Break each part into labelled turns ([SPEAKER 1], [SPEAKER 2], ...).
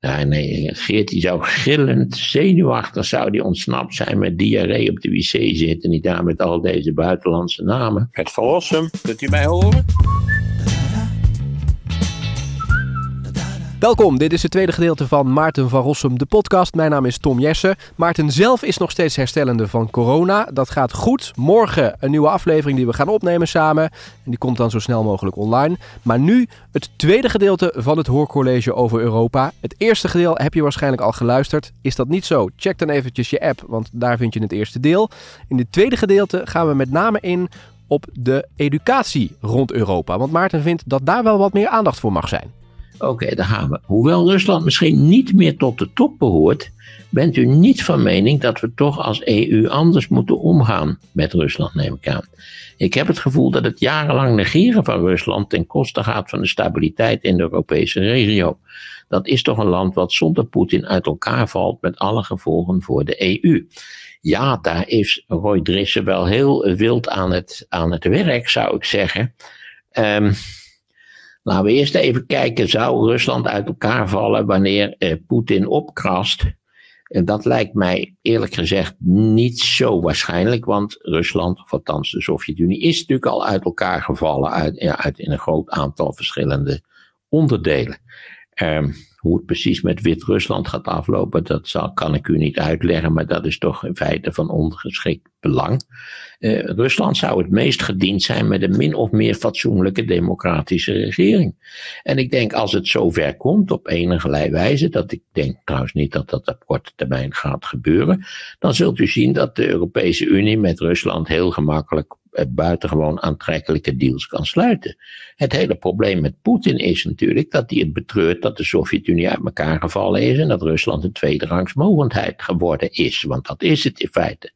[SPEAKER 1] Nee, Geert die zou gillend, zenuwachtig zou die ontsnapt zijn met diarree op de wc zitten. Niet daar met al deze buitenlandse namen.
[SPEAKER 2] Het verlossen, kunt u mij horen?
[SPEAKER 3] Welkom, dit is het tweede gedeelte van Maarten van Rossum, de podcast. Mijn naam is Tom Jessen. Maarten zelf is nog steeds herstellende van corona. Dat gaat goed. Morgen een nieuwe aflevering die we gaan opnemen samen. En die komt dan zo snel mogelijk online. Maar nu het tweede gedeelte van het Hoorcollege over Europa. Het eerste gedeelte heb je waarschijnlijk al geluisterd. Is dat niet zo? Check dan eventjes je app, want daar vind je het eerste deel. In het tweede gedeelte gaan we met name in op de educatie rond Europa. Want Maarten vindt dat daar wel wat meer aandacht voor mag zijn.
[SPEAKER 1] Oké, daar gaan we. Hoewel Rusland misschien niet meer tot de top behoort, bent u niet van mening dat we toch als EU anders moeten omgaan met Rusland, neem ik aan. Ik heb het gevoel dat het jarenlang negeren van Rusland ten koste gaat van de stabiliteit in de Europese regio. Dat is toch een land wat zonder Poetin uit elkaar valt met alle gevolgen voor de EU. Ja, daar is Roy Drissen wel heel wild aan het, aan het werk, zou ik zeggen. Um, Laten we eerst even kijken, zou Rusland uit elkaar vallen wanneer eh, Poetin opkrast? En dat lijkt mij eerlijk gezegd niet zo waarschijnlijk, want Rusland, of althans de Sovjet-Unie, is natuurlijk al uit elkaar gevallen uit, ja, uit in een groot aantal verschillende onderdelen. Um, hoe het precies met Wit-Rusland gaat aflopen, dat zal, kan ik u niet uitleggen, maar dat is toch in feite van ongeschikt belang. Uh, Rusland zou het meest gediend zijn met een min of meer fatsoenlijke democratische regering. En ik denk als het zover komt, op enige wijze, dat ik denk trouwens niet dat dat op korte termijn gaat gebeuren, dan zult u zien dat de Europese Unie met Rusland heel gemakkelijk buitengewoon aantrekkelijke deals kan sluiten. Het hele probleem met Poetin is natuurlijk dat hij het betreurt dat de Sovjet-Unie uit elkaar gevallen is en dat Rusland een tweederangs mogendheid geworden is. Want dat is het in feite.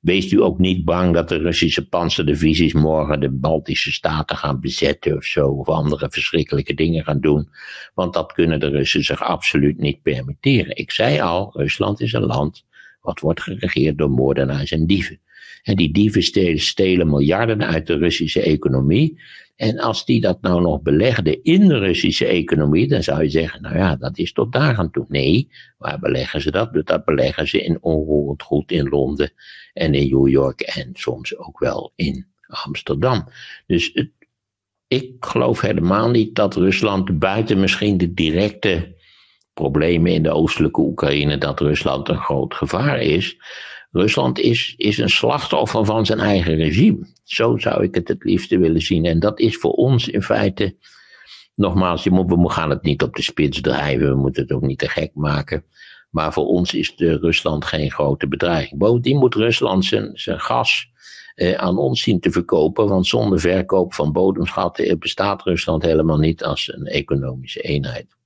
[SPEAKER 1] Wees u ook niet bang dat de Russische panzerdivisies morgen de Baltische staten gaan bezetten of zo, of andere verschrikkelijke dingen gaan doen. Want dat kunnen de Russen zich absoluut niet permitteren. Ik zei al, Rusland is een land wat wordt geregeerd door moordenaars en dieven. En die dieven stelen, miljarden uit de Russische economie. En als die dat nou nog belegden in de Russische economie, dan zou je zeggen, nou ja, dat is tot daar aan toe. Nee, waar beleggen ze dat? Dat beleggen ze in onroerend goed in Londen en in New York en soms ook wel in Amsterdam. Dus ik geloof helemaal niet dat Rusland buiten misschien de directe problemen in de oostelijke Oekraïne, dat Rusland een groot gevaar is. Rusland is, is een slachtoffer van zijn eigen regime. Zo zou ik het het liefste willen zien. En dat is voor ons in feite, nogmaals, we gaan het niet op de spits drijven, we moeten het ook niet te gek maken. Maar voor ons is de Rusland geen grote bedreiging. Bovendien moet Rusland zijn, zijn gas eh, aan ons zien te verkopen, want zonder verkoop van bodemschatten bestaat Rusland helemaal niet als een economische eenheid.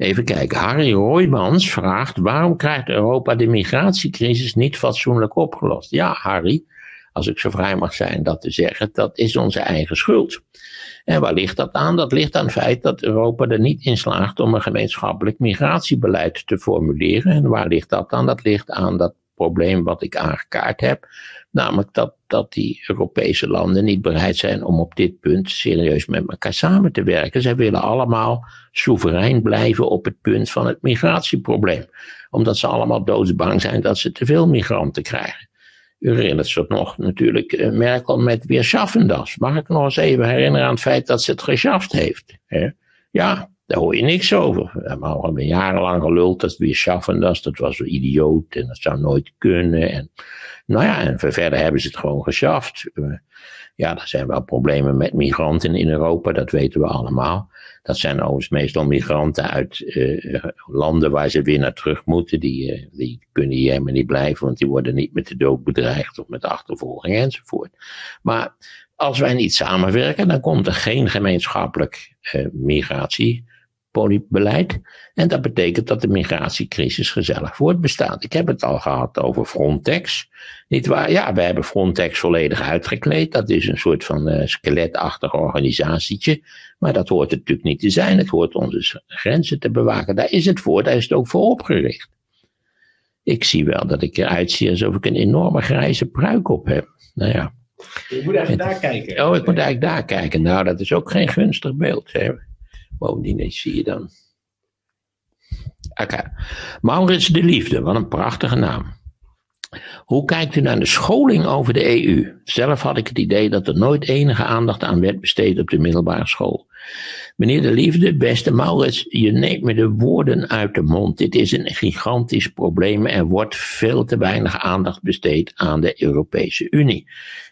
[SPEAKER 1] Even kijken. Harry Roymans vraagt: waarom krijgt Europa de migratiecrisis niet fatsoenlijk opgelost? Ja, Harry, als ik zo vrij mag zijn dat te zeggen, dat is onze eigen schuld. En waar ligt dat aan? Dat ligt aan het feit dat Europa er niet in slaagt om een gemeenschappelijk migratiebeleid te formuleren. En waar ligt dat aan? Dat ligt aan dat probleem wat ik aangekaart heb. Namelijk dat, dat die Europese landen niet bereid zijn om op dit punt serieus met elkaar samen te werken. Zij willen allemaal soeverein blijven op het punt van het migratieprobleem. Omdat ze allemaal doodsbang zijn dat ze te veel migranten krijgen. U herinnert zich nog natuurlijk eh, Merkel met weer Schaffendas. Mag ik nog eens even herinneren aan het feit dat ze het geschaft heeft? Hè? Ja, daar hoor je niks over. We hebben jarenlang geluld dat weer Schaffendas, dat was een idioot en dat zou nooit kunnen. En, nou ja, en verder hebben ze het gewoon geschaft. Eh, ja, er zijn wel problemen met migranten in Europa, dat weten we allemaal. Dat zijn overigens meestal migranten uit uh, landen waar ze weer naar terug moeten. Die, uh, die kunnen hier helemaal niet blijven, want die worden niet met de dood bedreigd of met achtervolging enzovoort. Maar als wij niet samenwerken, dan komt er geen gemeenschappelijk uh, migratie beleid. En dat betekent dat de migratiecrisis gezellig voortbestaat. Ik heb het al gehad over Frontex. Niet waar? Ja, we hebben Frontex volledig uitgekleed. Dat is een soort van uh, skeletachtig organisatietje. Maar dat hoort natuurlijk niet te zijn. Het hoort onze grenzen te bewaken. Daar is het voor, daar is het ook voor opgericht. Ik zie wel dat ik eruit zie alsof ik een enorme grijze pruik op heb. Nou ja.
[SPEAKER 3] Je moet even daar kijken.
[SPEAKER 1] Oh, ik moet eigenlijk daar kijken. Nou, dat is ook geen gunstig beeld. Hè? Bovendien zie je dan. Oké. Maurits de Liefde, wat een prachtige naam. Hoe kijkt u naar de scholing over de EU? Zelf had ik het idee dat er nooit enige aandacht aan werd besteed op de middelbare school. Meneer de Liefde, beste Maurits, je neemt me de woorden uit de mond. Dit is een gigantisch probleem. Er wordt veel te weinig aandacht besteed aan de Europese Unie.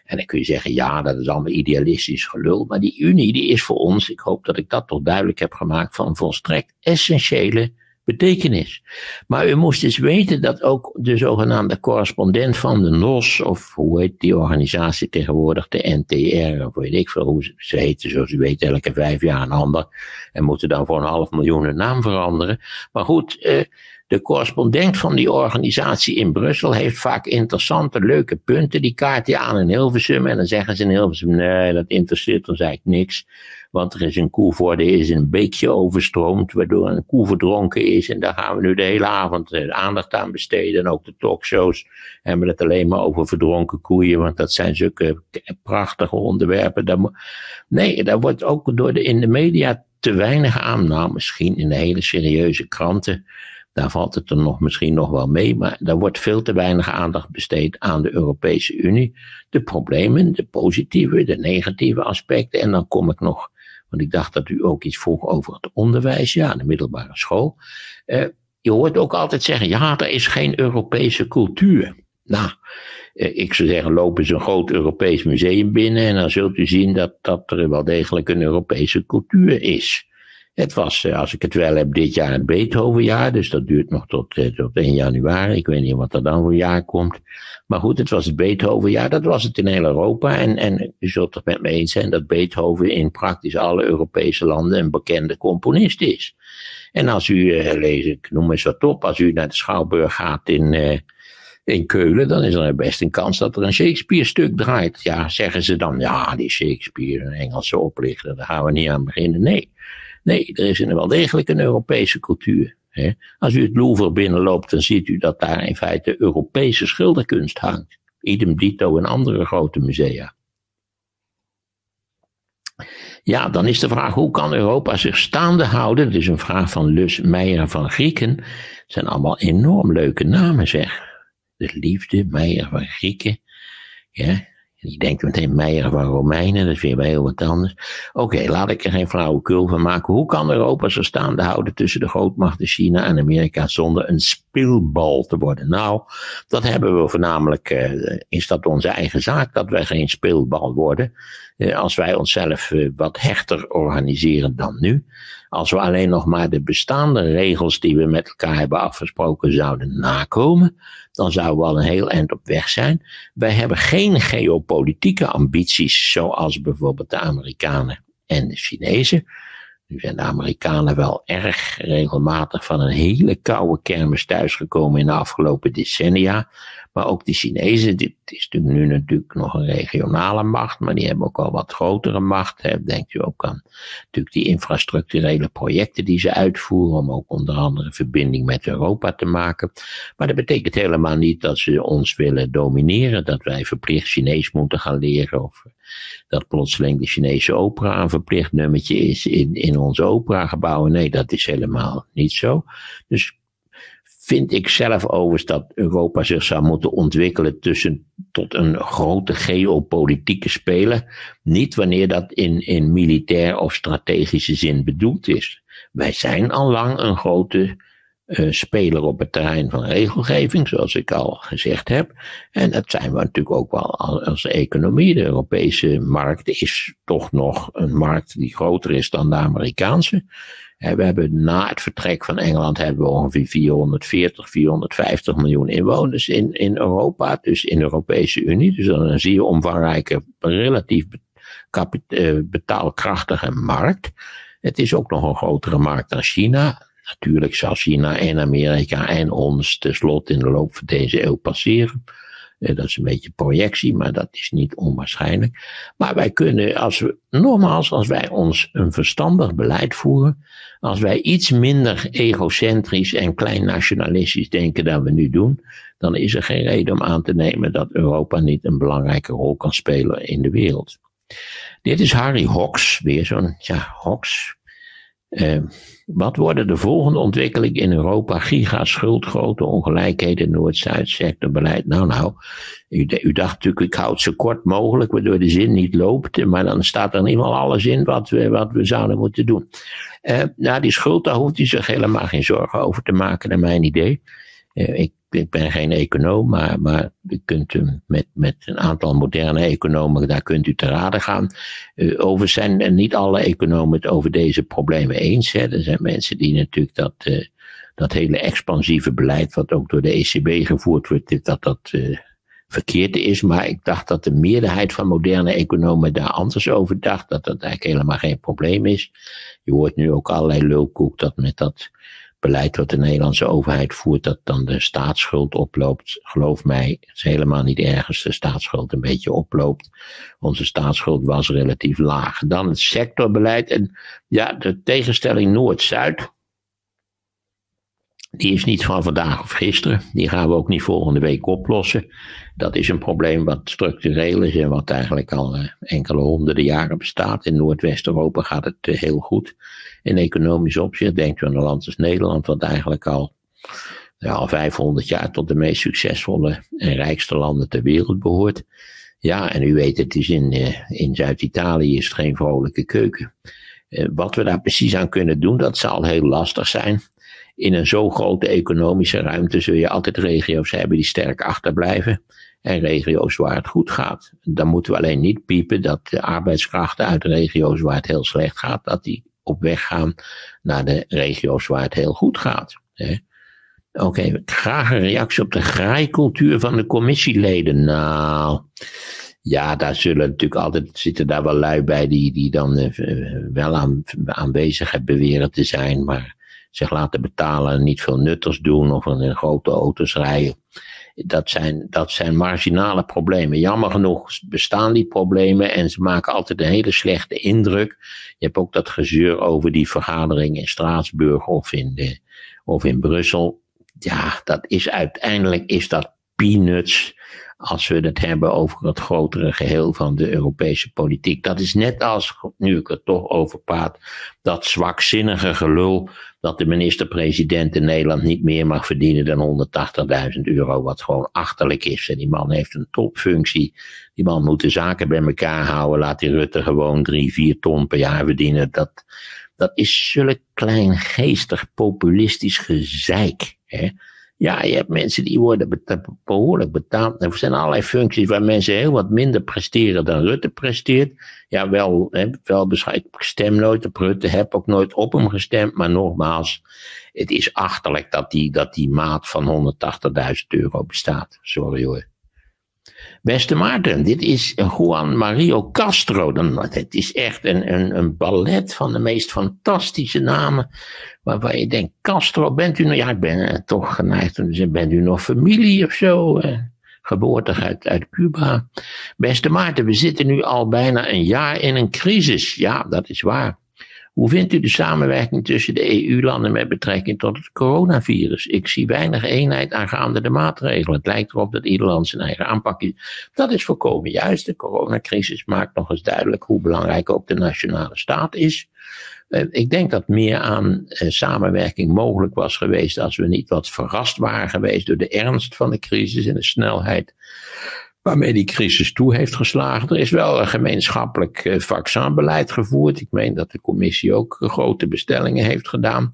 [SPEAKER 1] En dan kun je zeggen, ja, dat is allemaal idealistisch gelul. Maar die Unie, die is voor ons, ik hoop dat ik dat toch duidelijk heb gemaakt, van volstrekt essentiële betekenis. Maar u moest eens weten dat ook de zogenaamde correspondent van de NOS, of hoe heet die organisatie tegenwoordig, de NTR, of weet ik veel hoe ze heten, zoals u weet, elke vijf jaar een ander. En moeten dan voor een half miljoen een naam veranderen. Maar goed, eh, de correspondent van die organisatie in Brussel heeft vaak interessante, leuke punten. Die kaart je aan in Hilversum en dan zeggen ze in Hilversum, nee, dat interesseert ons eigenlijk niks. Want er is een koe voor, er is een beekje overstroomd, waardoor een koe verdronken is. En daar gaan we nu de hele avond eh, aandacht aan besteden. En ook de talkshows hebben het alleen maar over verdronken koeien, want dat zijn zulke prachtige onderwerpen. nee, daar wordt ook door de, in de media te weinig aan. Misschien in de hele serieuze kranten. Daar valt het er nog, misschien nog wel mee, maar daar wordt veel te weinig aandacht besteed aan de Europese Unie. De problemen, de positieve, de negatieve aspecten. En dan kom ik nog want ik dacht dat u ook iets vroeg over het onderwijs, ja, de middelbare school. Uh, je hoort ook altijd zeggen, ja, er is geen Europese cultuur. Nou, uh, ik zou zeggen, lopen eens een groot Europees museum binnen en dan zult u zien dat, dat er wel degelijk een Europese cultuur is. Het was, eh, als ik het wel heb, dit jaar het Beethovenjaar. Dus dat duurt nog tot, eh, tot 1 januari. Ik weet niet wat er dan voor jaar komt. Maar goed, het was het Beethovenjaar. Dat was het in heel Europa. En, en u zult het met me eens zijn dat Beethoven in praktisch alle Europese landen een bekende componist is. En als u, uh, lees ik noem eens wat op, als u naar de Schouwburg gaat in, uh, in Keulen, dan is er best een kans dat er een Shakespeare-stuk draait. Ja, zeggen ze dan, ja, die Shakespeare, een Engelse oplichter, daar gaan we niet aan beginnen. Nee. Nee, er is wel degelijk een Europese cultuur. Hè. Als u het Louvre binnenloopt, dan ziet u dat daar in feite Europese schilderkunst hangt. Idem dito in andere grote musea. Ja, dan is de vraag, hoe kan Europa zich staande houden? Dat is een vraag van Lus Meijer van Grieken. Het zijn allemaal enorm leuke namen, zeg. De liefde, Meijer van Grieken. Ja, je denkt meteen Meijer van Romeinen, dat is weer heel wat anders. Oké, laat ik er geen flauwekul van maken. Hoe kan Europa zo staande houden tussen de grootmachten China en Amerika zonder een speelbal te worden? Nou, dat hebben we voornamelijk, uh, is dat onze eigen zaak dat wij geen speelbal worden. Uh, als wij onszelf uh, wat hechter organiseren dan nu. Als we alleen nog maar de bestaande regels die we met elkaar hebben afgesproken zouden nakomen, dan zouden we al een heel eind op weg zijn. Wij hebben geen geopolitieke ambities zoals bijvoorbeeld de Amerikanen en de Chinezen. Nu zijn de Amerikanen wel erg regelmatig van een hele koude kermis thuisgekomen in de afgelopen decennia. Maar ook de Chinezen, dit is natuurlijk nu natuurlijk nog een regionale macht, maar die hebben ook al wat grotere macht. Hè. Denkt u ook aan natuurlijk die infrastructurele projecten die ze uitvoeren, om ook onder andere verbinding met Europa te maken. Maar dat betekent helemaal niet dat ze ons willen domineren, dat wij verplicht Chinees moeten gaan leren of dat plotseling de Chinese opera een verplicht nummertje is in, in onze operagebouwen. Nee, dat is helemaal niet zo. Dus vind ik zelf overigens dat Europa zich zou moeten ontwikkelen tussen, tot een grote geopolitieke speler. Niet wanneer dat in, in militair of strategische zin bedoeld is. Wij zijn al lang een grote uh, speler op het terrein van regelgeving, zoals ik al gezegd heb. En dat zijn we natuurlijk ook wel als economie. De Europese markt is toch nog een markt die groter is dan de Amerikaanse. We hebben na het vertrek van Engeland hebben we ongeveer 440, 450 miljoen inwoners in, in Europa, dus in de Europese Unie. Dus dan een zeer omvangrijke, relatief eh, betaalkrachtige markt. Het is ook nog een grotere markt dan China. Natuurlijk zal China en Amerika en ons tenslotte in de loop van deze eeuw passeren. Eh, dat is een beetje projectie, maar dat is niet onwaarschijnlijk. Maar wij kunnen, als we, nogmaals, als wij ons een verstandig beleid voeren, als wij iets minder egocentrisch en klein nationalistisch denken dan we nu doen, dan is er geen reden om aan te nemen dat Europa niet een belangrijke rol kan spelen in de wereld. Dit is Harry Hawks, weer zo'n, ja, Hawks, Uh, wat worden de volgende ontwikkelingen in Europa? Gigaschuld, grote ongelijkheden, Noord-Zuid sectorbeleid. Nou, nou, u, dacht natuurlijk, ik houd zo kort mogelijk, waardoor de zin niet loopt. Maar dan staat er in ieder geval alles in wat we, wat we zouden moeten doen. Uh, nou, die schuld, daar hoeft u zich helemaal geen zorgen over te maken, naar mijn idee. Uh, ik ik ben geen econoom, maar, maar u kunt met, met een aantal moderne economen, daar kunt u te raden gaan. Uh, over zijn niet alle economen het over deze problemen eens. Hè. Er zijn mensen die natuurlijk dat, uh, dat hele expansieve beleid, wat ook door de ECB gevoerd wordt, dat dat uh, verkeerd is. Maar ik dacht dat de meerderheid van moderne economen daar anders over dacht, dat dat eigenlijk helemaal geen probleem is. Je hoort nu ook allerlei lulkoek dat met dat beleid wat de Nederlandse overheid voert, dat dan de staatsschuld oploopt. Geloof mij, het is helemaal niet ergens de staatsschuld een beetje oploopt. Onze staatsschuld was relatief laag. Dan het sectorbeleid en ja, de tegenstelling Noord-Zuid. Die is niet van vandaag of gisteren. Die gaan we ook niet volgende week oplossen. Dat is een probleem wat structureel is en wat eigenlijk al eh, enkele honderden jaren bestaat. In Noordwest-Europa gaat het eh, heel goed. In economisch opzicht denkt u aan een land als Nederland, wat eigenlijk al, ja, al 500 jaar tot de meest succesvolle en rijkste landen ter wereld behoort. Ja, en u weet, het is in, eh, in Zuid-Italië is het geen vrolijke keuken. Wat we daar precies aan kunnen doen, dat zal heel lastig zijn in een zo grote economische ruimte zul je altijd regio's hebben die sterk achterblijven en regio's waar het goed gaat. Dan moeten we alleen niet piepen dat de arbeidskrachten uit regio's waar het heel slecht gaat, dat die op weg gaan naar de regio's waar het heel goed gaat. Oké, graag een reactie op de graaikultuur van de commissieleden. Nou, ja, daar zullen natuurlijk altijd, zitten daar wel lui bij die, die dan uh, wel aan, aanwezig beweren te zijn, maar zich laten betalen en niet veel nutters doen of in grote auto's rijden. Dat zijn, dat zijn marginale problemen. Jammer genoeg bestaan die problemen en ze maken altijd een hele slechte indruk. Je hebt ook dat gezeur over die vergadering in Straatsburg of in, of in Brussel. Ja, dat is uiteindelijk is dat peanuts als we het hebben over het grotere geheel van de Europese politiek. Dat is net als, nu ik er toch over praat, dat zwakzinnige gelul dat de minister-president in Nederland niet meer mag verdienen dan 180.000 euro, wat gewoon achterlijk is. En die man heeft een topfunctie. Die man moet de zaken bij elkaar houden. Laat die Rutte gewoon drie, vier ton per jaar verdienen. Dat, dat is zulk kleingeestig, populistisch gezeik. Hè? Ja, je hebt mensen die worden behoorlijk betaald. Er zijn allerlei functies waar mensen heel wat minder presteren dan Rutte presteert. Ja, wel, hè, wel bescheid. Ik stem nooit op Rutte, heb ook nooit op hem gestemd. Maar nogmaals, het is achterlijk dat die, dat die maat van 180.000 euro bestaat. Sorry hoor. Beste Maarten, dit is Juan Mario Castro. Het is echt een, een, een ballet van de meest fantastische namen. Waarvan je denkt, Castro, bent u nog... Ja, ik ben eh, toch geneigd bent u nog familie of zo? Eh, geboortig uit, uit Cuba. Beste Maarten, we zitten nu al bijna een jaar in een crisis. Ja, dat is waar. Hoe vindt u de samenwerking tussen de EU-landen met betrekking tot het coronavirus? Ik zie weinig eenheid aangaande de maatregelen. Het lijkt erop dat ieder land zijn eigen aanpak is. Dat is volkomen juist. De coronacrisis maakt nog eens duidelijk hoe belangrijk ook de nationale staat is. Eh, ik denk dat meer aan eh, samenwerking mogelijk was geweest als we niet wat verrast waren geweest door de ernst van de crisis en de snelheid waarmee die crisis toe heeft geslagen. Er is wel een gemeenschappelijk uh, vaccinbeleid gevoerd. Ik meen dat de commissie ook grote bestellingen heeft gedaan.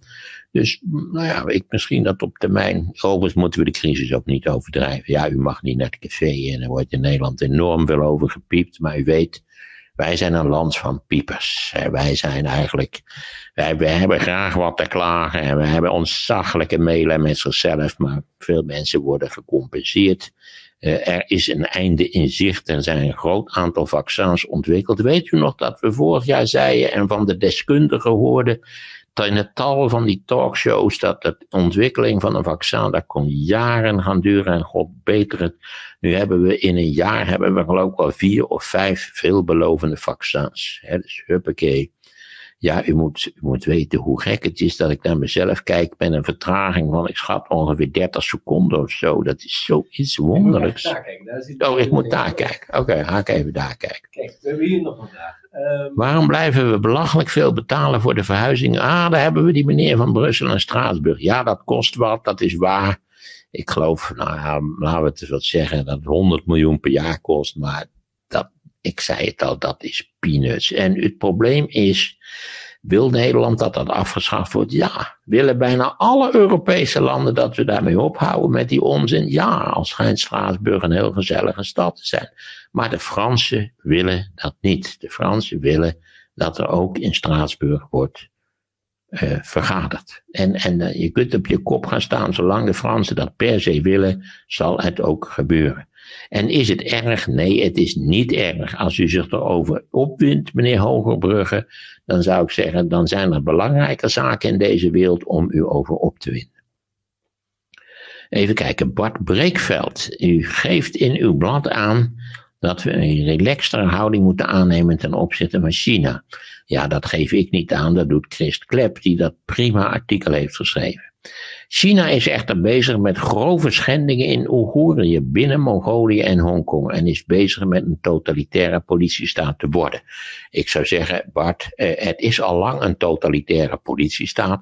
[SPEAKER 1] Dus nou ja, ik misschien dat op termijn. Overigens moeten we de crisis ook niet overdrijven. Ja, u mag niet naar het café en er wordt in Nederland enorm veel over gepiept. Maar u weet, wij zijn een land van piepers. Wij zijn eigenlijk, wij, wij hebben graag wat te klagen en we hebben ontzaglijke mailen met zichzelf, maar veel mensen worden gecompenseerd. Uh, er is een einde in zicht. Er zijn een groot aantal vaccins ontwikkeld. Weet u nog dat we vorig jaar zeiden en van de deskundigen hoorden in het tal van die talkshows dat de ontwikkeling van een vaccin, dat kon jaren gaan duren en god beter het. Nu hebben we in een jaar, hebben we geloof ik wel vier of vijf veelbelovende vaccins. Hè, dus huppakee. Ja, u moet, u moet weten hoe gek het is dat ik naar mezelf kijk met een vertraging van, ik schat ongeveer 30 seconden of zo. Dat is zoiets wonderlijks.
[SPEAKER 3] Kijken,
[SPEAKER 1] oh, ik moet daar kijken. Oké, ga ik even daar kijken.
[SPEAKER 3] Kijk, we hebben hier nog een vraag.
[SPEAKER 1] Waarom blijven we belachelijk veel betalen voor de verhuizing? Ah, daar hebben we die meneer van Brussel en Straatsburg. Ja, dat kost wat, dat is waar. Ik geloof, nou ja, laten we het wat zeggen, dat het 100 miljoen per jaar kost. Maar ik zei het al, dat is peanuts. En het probleem is, wil Nederland dat dat afgeschaft wordt? Ja. Willen bijna alle Europese landen dat we daarmee ophouden met die onzin? Ja, al schijnt Straatsburg een heel gezellige stad te zijn. Maar de Fransen willen dat niet. De Fransen willen dat er ook in Straatsburg wordt uh, vergaderd. En, en uh, je kunt op je kop gaan staan, zolang de Fransen dat per se willen, zal het ook gebeuren. En is het erg? Nee, het is niet erg. Als u zich erover opwint, meneer Hogerbrugge, dan zou ik zeggen, dan zijn er belangrijke zaken in deze wereld om u over op te winnen. Even kijken, Bart Breekveld. U geeft in uw blad aan dat we een relaxtere houding moeten aannemen ten opzichte van China. Ja, dat geef ik niet aan, dat doet Christ Klep, die dat prima artikel heeft geschreven. China is echter bezig met grove schendingen in Oeigoerië, binnen Mongolië en Hongkong en is bezig met een totalitaire politiestaat te worden. Ik zou zeggen, Bart, eh, het is al lang een totalitaire politiestaat.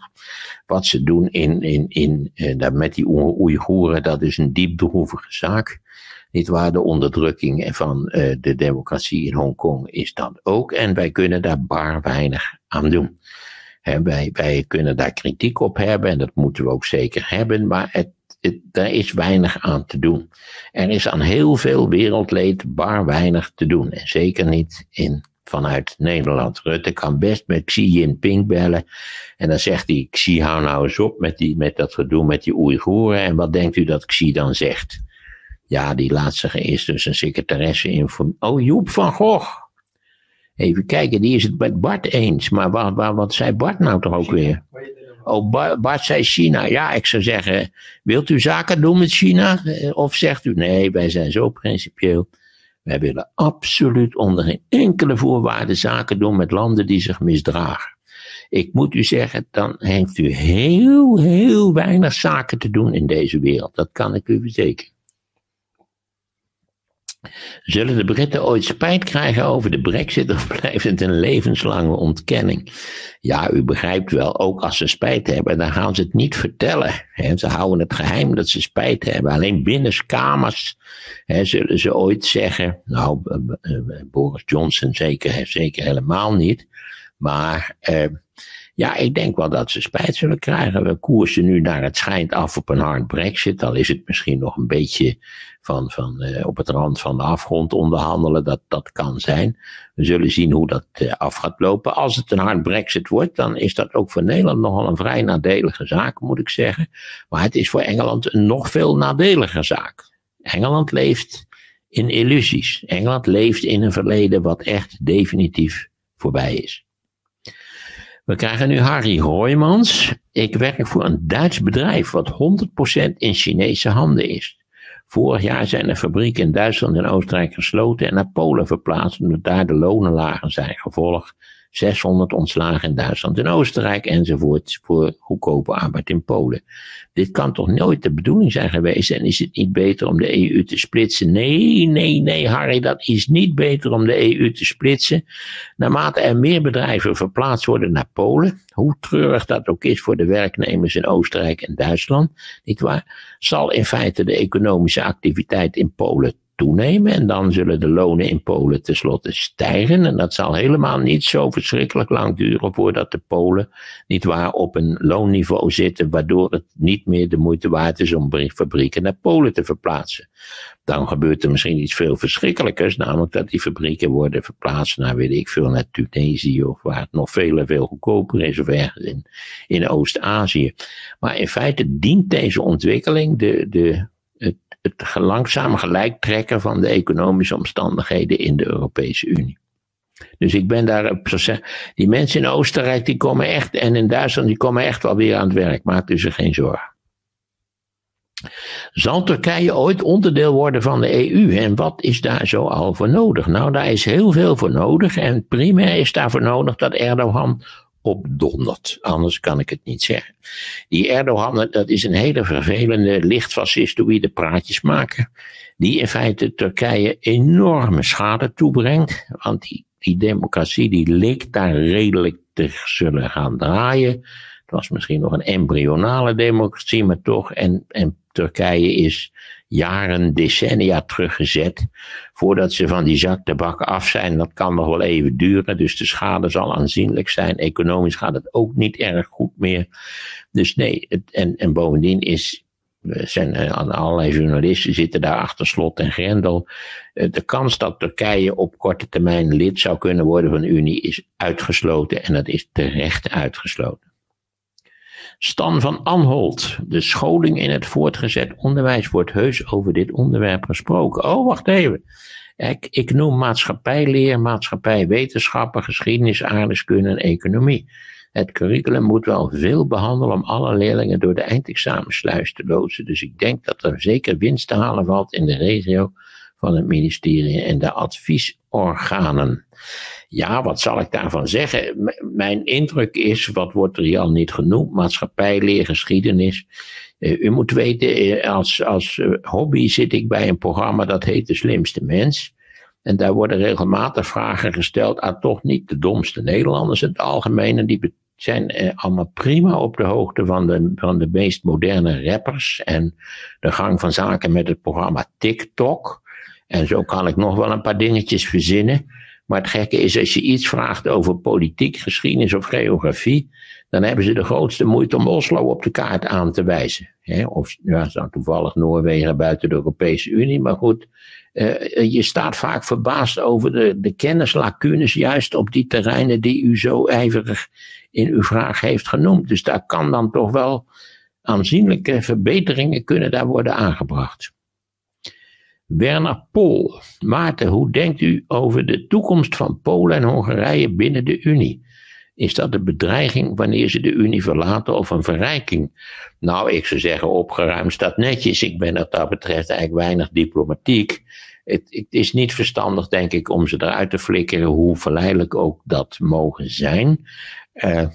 [SPEAKER 1] Wat ze doen in, in, in, eh, met die Oeigoeren, dat is een diep droevige zaak. Niet waar, de onderdrukking van uh, de democratie in Hongkong is dat ook. En wij kunnen daar bar weinig aan doen. Wij, kunnen daar kritiek op hebben en dat moeten we ook zeker hebben, maar het, het, er is weinig aan te doen. Er is aan heel veel wereldleed bar weinig te doen. En zeker niet in, vanuit Nederland. Rutte kan best met Xi Jinping bellen. En dan zegt hij, Xi hou nou eens op met, die, met dat gedoe met die Oeigoeren. En wat denkt u dat Xi dan zegt? Ja, die laat zich eerst dus een secretaresse informeren. Oh, Joep van Gogh. Even kijken, die is het met Bart eens. Maar wat, wat, wat zei Bart nou toch ook weer? Oh, Bart zei China. Ja, ik zou zeggen, wilt u zaken doen met China? Eh, of zegt u, nee, wij zijn zo principieel. Wij willen absoluut onder geen enkele voorwaarde zaken doen met landen die zich misdragen. Ik moet u zeggen, dan heeft u heel, heel weinig zaken te doen in deze wereld. Dat kan ik u verzekeren. Zullen de Britten ooit spijt krijgen over de brexit of blijft het een levenslange ontkenning? Ja, u begrijpt wel, ook als ze spijt hebben, dan gaan ze het niet vertellen. Ze houden het geheim dat ze spijt hebben. Alleen binnenskamers zullen ze ooit zeggen, nou, eh, eh, Boris Johnson zeker, zeker helemaal niet. Maar eh, ja, ik denk wel dat ze spijt zullen krijgen. We koersen nu naar het schijnt af op een hard brexit. Al is het misschien nog een beetje van, van uh, op het rand van de afgrond onderhandelen. Dat, dat kan zijn. We zullen zien hoe dat uh, af gaat lopen. Als het een hard brexit wordt, dan is dat ook voor Nederland nogal een vrij nadelige zaak, moet ik zeggen. Maar het is voor Engeland een nog veel nadeliger zaak. Engeland leeft in illusies. Engeland leeft in een verleden wat echt definitief voorbij is. We krijgen nu Harry Roymans. Ik werk voor een Duits bedrijf wat 100% in Chinese handen is. Vorig jaar zijn de fabrieken in Duitsland en Oostenrijk gesloten en naar Polen verplaatst omdat daar de lonen lager zijn. Gevolg 600 ontslagen in Duitsland en Oostenrijk enzovoort voor goedkope arbeid in Polen. Dit kan toch nooit de bedoeling zijn geweest en is het niet beter om de EU te splitsen? Nee, nee, nee Harry, dat is niet beter om de EU te splitsen. Naarmate er meer bedrijven verplaatst worden naar Polen, hoe treurig dat ook is voor de werknemers in Oostenrijk en Duitsland, nietwaar, zal in feite de economische activiteit in Polen toenemen en dan zullen de lonen in Polen tenslotte stijgen. En dat zal helemaal niet zo verschrikkelijk lang duren voordat de Polen niet waar op een loonniveau zitten, waardoor het niet meer de moeite waard is om fabrieken naar Polen te verplaatsen. Dan gebeurt er misschien iets veel verschrikkelijkers, namelijk dat die fabrieken worden verplaatst naar, weet ik veel, naar Tunesië of waar het nog veel en veel goedkoper is of ergens in, in Oost-Azië. Maar in feite dient deze ontwikkeling de, de het langzaam gelijk trekken van de economische omstandigheden in de Europese Unie. Dus ik ben daar, die mensen in Oostenrijk die komen echt, en in Duitsland die komen echt wel weer aan het werk, maak u zich geen zorgen. Zal Turkije ooit onderdeel worden van de EU en wat is daar zo al voor nodig? Nou, daar is heel veel voor nodig en primair is daarvoor nodig dat Erdogan opdondert. Anders kan ik het niet zeggen. Die Erdogan, dat is een hele vervelende, licht fascistoïde praatjes maken. Die in feite Turkije enorme schade toebrengt. Want die die democratie die leek daar redelijk te zullen gaan draaien. Het was misschien nog een embryonale democratie, maar toch. En, en Turkije is jaren, decennia teruggezet. Voordat ze van die zaktabak af zijn, dat kan nog wel even duren. Dus de schade zal aanzienlijk zijn. Economisch gaat het ook niet erg goed meer. Dus nee, en, en bovendien is, zijn eh, allerlei journalisten zitten daar achter slot en grendel. Eh, de kans dat Turkije op korte termijn lid zou kunnen worden van de Unie is uitgesloten en dat is terecht uitgesloten. Stan van Anholt. De scholing in het voortgezet onderwijs wordt heus over dit onderwerp gesproken. Oh, wacht even. Ik, ik noem maatschappijleer, maatschappijwetenschappen, geschiedenis, aardrijkskunde en economie. Het curriculum moet wel veel behandelen om alle leerlingen door de eindexamensluis te loodsen. Dus ik denk dat er zeker winst te halen valt in de regio van het ministerie en de adviesorganen. Ja, wat zal ik daarvan zeggen? Mijn indruk is, wat wordt er hier al niet genoemd, maatschappijleer, geschiedenis. Uh, u moet weten, eh, als, als uh, hobby zit ik bij een programma dat heet De Slimste Mens. En daar worden regelmatig vragen gesteld aan toch niet de domste Nederlanders in het algemeen. En die zijn eh, allemaal prima op de hoogte van de, van de meest moderne rappers en de gang van zaken met het programma TikTok. En zo kan ik nog wel een paar dingetjes verzinnen. Maar het gekke is, als je iets vraagt over politiek, geschiedenis of geografie, dan hebben ze de grootste moeite om Oslo op de kaart aan te wijzen. of ja, dan toevallig Noorwegen buiten de Europese Unie, maar goed. Uh, je staat vaak verbaasd over de, de kennislacunes, juist op die terreinen die u zo ijverig in uw vraag heeft genoemd. Dus daar kan dan toch wel aanzienlijke verbeteringen kunnen daar worden aangebracht. Werner Pol. Maarten, hoe denkt u over de toekomst van Polen en Hongarije binnen de Unie? Is dat een bedreiging wanneer ze de Unie verlaten of een verrijking? Nou, ik zou zeggen, opgeruimd staat netjes. Ik ben wat dat betreft eigenlijk weinig diplomatiek. Het, het, is niet verstandig, denk ik, om ze eruit te flikkeren, hoe verleidelijk ook dat mogen zijn. Uh,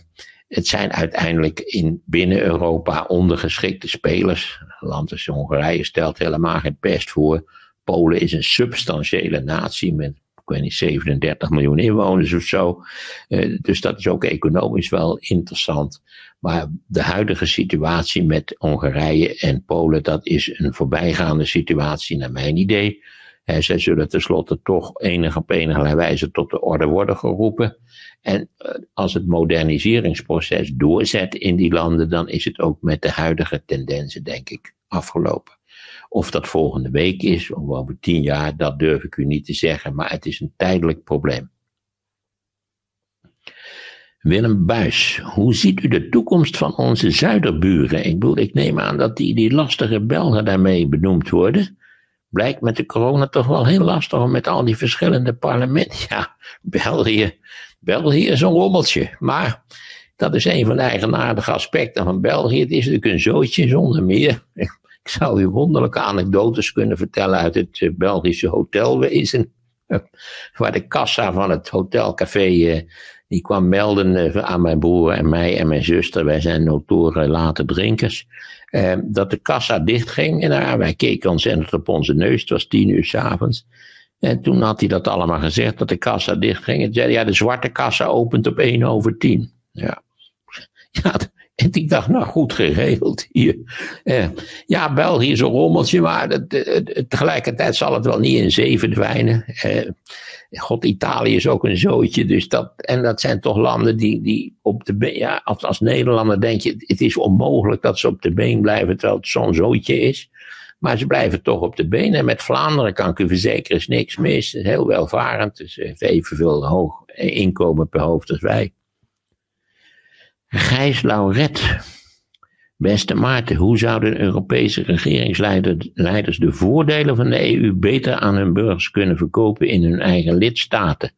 [SPEAKER 1] het zijn uiteindelijk in binnen Europa ondergeschikte spelers. Land als Hongarije stelt helemaal geen pest voor. Polen is een substantiële natie met, ik weet niet, 37 miljoen inwoners of zo. Uh, dus dat is ook economisch wel interessant. Maar de huidige situatie met Hongarije en Polen, dat is een voorbijgaande situatie naar mijn idee. Zij zullen tenslotte toch enig op enige wijze tot de orde worden geroepen. En uh, als het moderniseringsproces doorzet in die landen, dan is het ook met de huidige tendensen, denk ik, afgelopen. Of dat volgende week is, of over tien jaar, dat durf ik u niet te zeggen, maar het is een tijdelijk probleem. Willem Buis, hoe ziet u de toekomst van onze zuiderburen? Ik bedoel, ik neem aan dat die, die lastige Belgen daarmee benoemd worden. Blijkt met de corona toch wel heel lastig om met al die verschillende parlementen. Ja, België, België is een rommeltje. Maar dat is een van de eigenaardige aspecten van België. Het is natuurlijk een zootje zonder meer. Zou u wonderlijke anekdotes kunnen vertellen uit het eh, Belgische hotelwezen. Waar de kassa van het hotelcafé, eh, die kwam melden eh, aan mijn broer en mij en mijn zuster, wij zijn notoren late drinkers, dat de kassa dichtging. En wij keken ontzettend op onze neus, het was tien uur s'avonds. En toen had hij dat allemaal gezegd, dat de kassa dichtging. En zei ja, de zwarte kassa opent op 1 over 10. Ja, ja en ik dacht, nou goed geregeld hier. Eh, ja, België is een rommeltje, maar tegelijkertijd zal het wel niet in zee verdwijnen. Eh, God, Italië is ook een zootje. Dus dat, en dat zijn toch landen die, die op de been, ja, als, als Nederlander denk je, het is onmogelijk dat ze op de been blijven terwijl het zo'n zootje is. Maar ze blijven toch op de been. En met Vlaanderen kan ik u verzekeren, is niks mis. Heel welvarend. Dus heeft evenveel hoog inkomen per hoofd als wij. Gijs Lauret. Beste Maarten, hoe zouden Europese regeringsleiders de voordelen van de EU beter aan hun burgers kunnen verkopen in hun eigen lidstaten?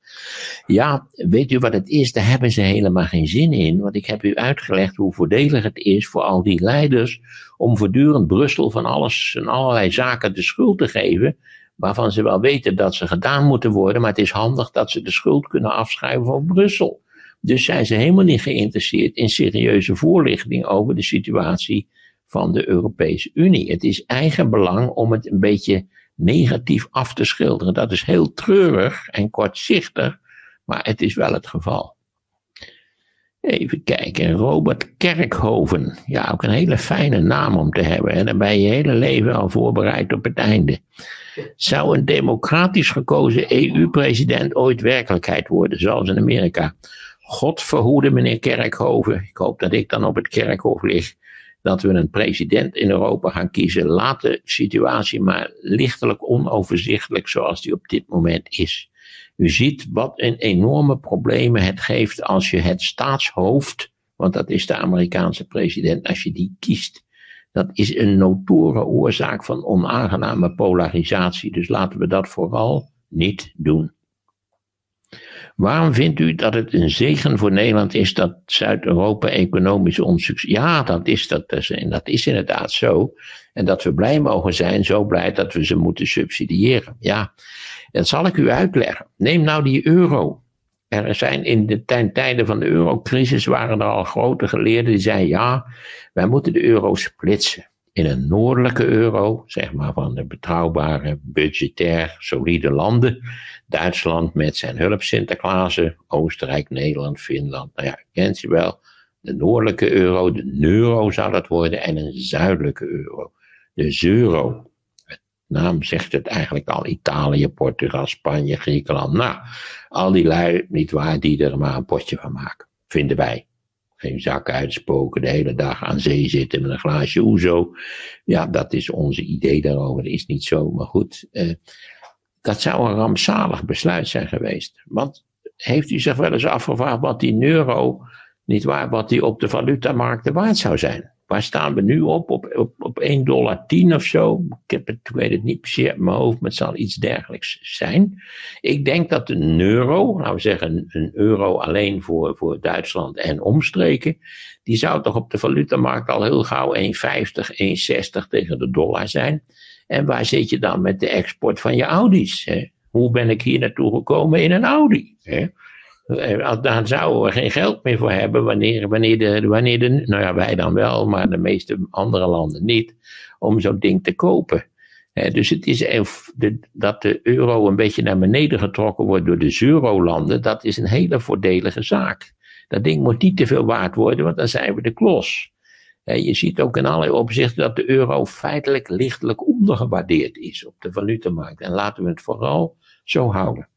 [SPEAKER 1] Ja, weet u wat het is? Daar hebben ze helemaal geen zin in, want ik heb u uitgelegd hoe voordelig het is voor al die leiders om voortdurend Brussel van alles en allerlei zaken de schuld te geven, waarvan ze wel weten dat ze gedaan moeten worden, maar het is handig dat ze de schuld kunnen afschrijven van Brussel. Dus zijn ze helemaal niet geïnteresseerd in serieuze voorlichting over de situatie van de Europese Unie. Het is eigen belang om het een beetje negatief af te schilderen. Dat is heel treurig en kortzichtig, maar het is wel het geval. Even kijken, Robert Kerkhoven. Ja, ook een hele fijne naam om te hebben. En dan ben je je hele leven al voorbereid op het einde. Zou een democratisch gekozen EU-president ooit werkelijkheid worden, zoals in Amerika? God verhoede, meneer Kerkhoven. Ik hoop dat ik dan op het kerkhof lig. Dat we een president in Europa gaan kiezen. Laat de situatie maar lichtelijk onoverzichtelijk zoals die op dit moment is. U ziet wat een enorme problemen het geeft als je het staatshoofd, want dat is de Amerikaanse president, als je die kiest. Dat is een notoren oorzaak van onaangename polarisatie. Dus laten we dat vooral niet doen. Waarom vindt u dat het een zegen voor Nederland is dat Zuid-Europa economisch onsucces... Ja, dat is, dat, dat is inderdaad zo. En dat we blij mogen zijn, zo blij dat we ze moeten subsidiëren. Ja, dat zal ik u uitleggen. Neem nou die euro. Er zijn in de tijden van de eurocrisis waren er al grote geleerden die zeiden ja, wij moeten de euro splitsen. In een noordelijke euro, zeg maar van de betrouwbare, budgetair, solide landen. Duitsland met zijn hulp Sinterklaasen, Oostenrijk, Nederland, Finland. Nou ja, kent je wel. De noordelijke euro, de euro zou dat worden, en een zuidelijke euro. De euro naam zegt het eigenlijk al. Italië, Portugal, Spanje, Griekenland. Nou, al die lui, niet waar, die er maar een potje van maken. Vinden wij. Geen zak uitspoken, de hele dag aan zee zitten met een glaasje oezo. Ja, dat is onze idee daarover. Dat is niet zo, maar goed. Eh, dat zou een rampzalig besluit zijn geweest. Want heeft u zich wel eens afgevraagd wat die euro, niet waar, wat die op de valutamarkten waard zou zijn? Waar staan we nu op? Op, op, op 1,10 dollar of zo? Ik, heb het, ik weet het niet precies uit mijn hoofd, maar het zal iets dergelijks zijn. Ik denk dat een euro, nou we zeggen een euro alleen voor, voor Duitsland en omstreken, die zou toch op de valutamarkt al heel gauw 1,50, 1,60 tegen de dollar zijn. En waar zit je dan met de export van je Audi's? Hè? Hoe ben ik hier naartoe gekomen in een Audi? Hè? Eh, daar zouden we geen geld meer voor hebben wanneer, wanneer, de, wanneer de, nou ja, wij dan wel, maar de meeste andere landen niet, om zo'n ding te kopen. dus het is dat de euro een beetje naar beneden getrokken wordt door de eurolanden, dat is een hele voordelige zaak. Dat ding moet niet te veel waard worden, want dan zijn we de klos. je ziet ook in allerlei opzichten dat de euro feitelijk lichtelijk ondergewaardeerd is op de valutamarkt. En laten we het vooral zo houden.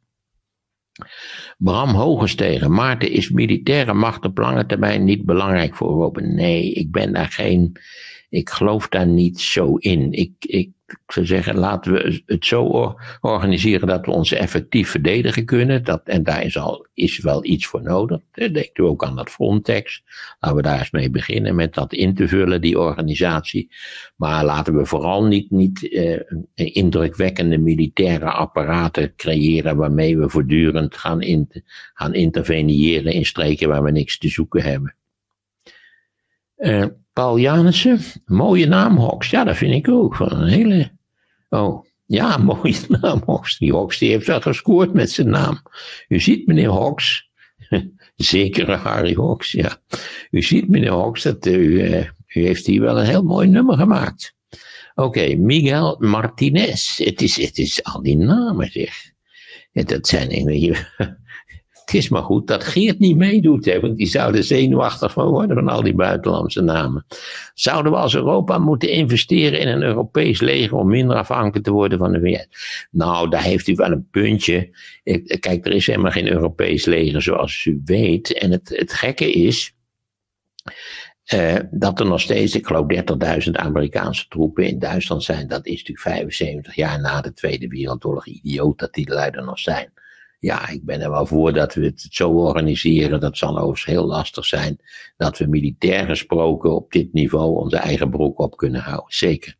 [SPEAKER 1] Bram Hogestegen, Maarten, is militaire macht op lange termijn niet belangrijk voor Europa? Nee, ik ben daar geen, ik geloof daar niet zo in. Ik, ik, zou zeggen, laten we het zo organiseren dat we ons effectief verdedigen kunnen. Dat, en daar is, al, is wel iets voor nodig. Denkt u ook aan dat Frontex. Laten we daar eens mee beginnen met dat in te vullen, die organisatie. Maar laten we vooral niet, niet eh, indrukwekkende militaire apparaten creëren waarmee we voortdurend gaan, in, gaan interveneren in streken waar we niks te zoeken hebben. Uh, Paul Janissen, mooie naam Hox. Ja, dat vind ik ook. Van een hele. Oh, ja, mooie naam Hox. Die Hox die heeft wel gescoord met zijn naam. U ziet meneer Hox. Zeker Harry Hox, ja. U ziet meneer Hox dat u, uh, u heeft hier wel een heel mooi nummer gemaakt. Oké, Miguel Martinez. Het is, het is al die namen, zeg. dat zijn het is maar goed dat Geert niet meedoet, hè, want die zou er zenuwachtig van worden van al die buitenlandse namen. Zouden we als Europa moeten investeren in een Europees leger om minder afhankelijk te worden van de VS? Nou, daar heeft u wel een puntje. Kijk, er is helemaal geen Europees leger zoals u weet. En het, het gekke is, uh, dat er nog steeds, ik geloof, 30.000 Amerikaanse troepen in Duitsland zijn. Dat is natuurlijk 75 jaar na de Tweede Wereldoorlog. Idioot dat die er nog zijn. Ja, ik ben er wel voor dat we het zo organiseren. Dat zal overigens heel lastig zijn. Dat we militair gesproken op dit niveau onze eigen broek op kunnen houden. Zeker.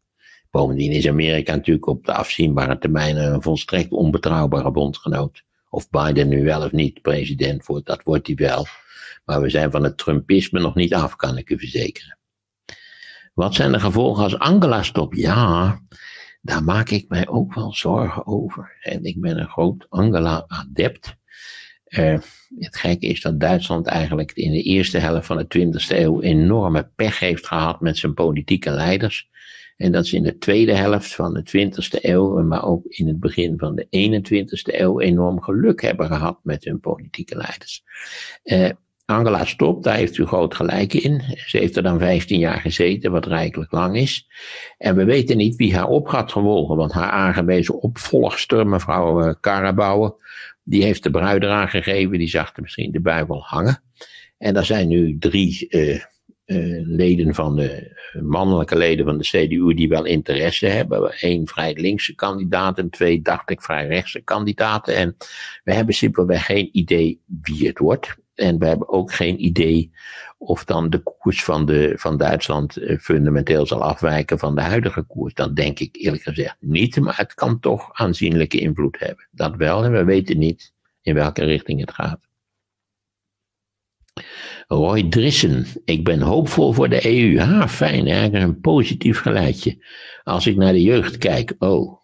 [SPEAKER 1] Bovendien is Amerika natuurlijk op de afzienbare termijn een volstrekt onbetrouwbare bondgenoot. Of Biden nu wel of niet president wordt, dat wordt hij wel. Maar we zijn van het Trumpisme nog niet af, kan ik u verzekeren. Wat zijn de gevolgen als Angela stopt? Ja, daar maak ik mij ook wel zorgen over. En ik ben een groot Angela-adept. Uh, het gekke is dat Duitsland eigenlijk in de eerste helft van de 20e eeuw enorme pech heeft gehad met zijn politieke leiders. En dat ze in de tweede helft van de 20e eeuw, maar ook in het begin van de 21e eeuw, enorm geluk hebben gehad met hun politieke leiders. Uh, Angela Stop, daar heeft u groot gelijk in. Ze heeft er dan 15 jaar gezeten, wat rijkelijk lang is. En we weten niet wie haar op gaat gevolgen, want haar aangewezen opvolgster, mevrouw Karabouwer, eh, die heeft de bruid eraan gegeven, die zag er misschien de bui hangen. En er zijn nu drie uh, uh, leden van de, mannelijke leden van de CDU die wel interesse hebben. Eén vrij linkse kandidaat en twee, dacht ik, vrij rechtse kandidaten. En we hebben simpelweg geen idee wie het wordt. En we hebben ook geen idee of dan de koers van, de, van Duitsland eh, fundamenteel zal afwijken van de huidige koers. Dan denk ik eerlijk gezegd niet, maar het kan toch aanzienlijke invloed hebben. Dat wel, en we weten niet in welke richting het gaat. Roy Drissen, ik ben hoopvol voor de EU. Ha, fijn, ergens een positief geluidje. Als ik naar de jeugd kijk, oh,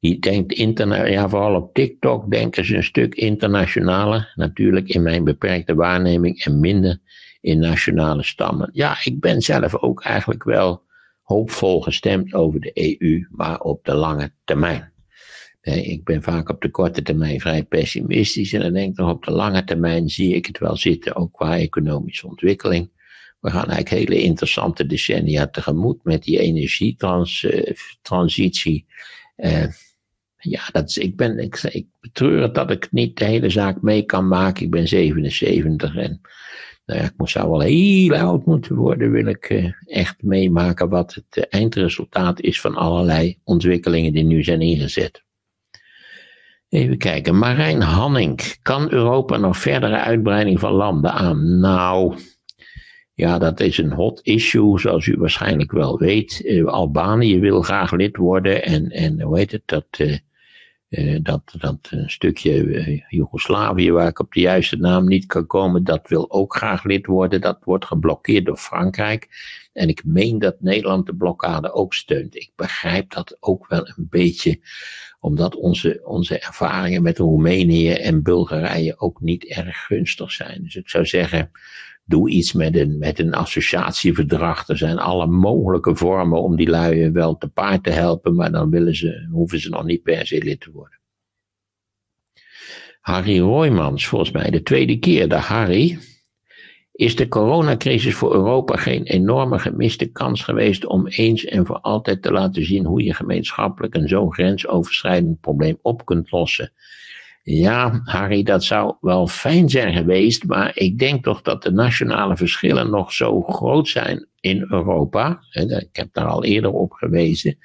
[SPEAKER 1] die denkt ja, vooral op TikTok denken ze een stuk internationaler. Natuurlijk in mijn beperkte waarneming en minder in nationale stammen. Ja, ik ben zelf ook eigenlijk wel hoopvol gestemd over de EU, maar op de lange termijn. Ik ben vaak op de korte termijn vrij pessimistisch en dan denk ik nog op de lange termijn zie ik het wel zitten, ook qua economische ontwikkeling. We gaan eigenlijk hele interessante decennia tegemoet met die energietransitie. Uh, ja, dat is, ik, ben, ik, ik betreur het dat ik niet de hele zaak mee kan maken. Ik ben 77 en nou ja, ik zou wel heel oud moeten worden, wil ik uh, echt meemaken wat het uh, eindresultaat is van allerlei ontwikkelingen die nu zijn ingezet. Even kijken, Marijn Hanning, kan Europa nog verdere uitbreiding van landen aan? Nou, ja, dat is een hot issue, zoals u waarschijnlijk wel weet. Uh, Albanië wil graag lid worden en, en hoe heet het, dat uh, dat, dat een stukje Joegoslavië, waar ik op de juiste naam niet kan komen, dat wil ook graag lid worden. Dat wordt geblokkeerd door Frankrijk. En ik meen dat Nederland de blokkade ook steunt. Ik begrijp dat ook wel een beetje, omdat onze, onze ervaringen met Roemenië en Bulgarije ook niet erg gunstig zijn. Dus ik zou zeggen, doe iets met een, met een associatieverdrag. Er zijn alle mogelijke vormen om die lui wel te paard te helpen, maar dan willen ze, hoeven ze nog niet per se lid te worden. Harry Roymans, volgens mij de tweede keer. De Harry, is de coronacrisis voor Europa geen enorme gemiste kans geweest om eens en voor altijd te laten zien hoe je gemeenschappelijk een zo grensoverschrijdend probleem op kunt lossen? Ja, Harry, dat zou wel fijn zijn geweest, maar ik denk toch dat de nationale verschillen nog zo groot zijn in Europa. Ik heb daar al eerder op gewezen.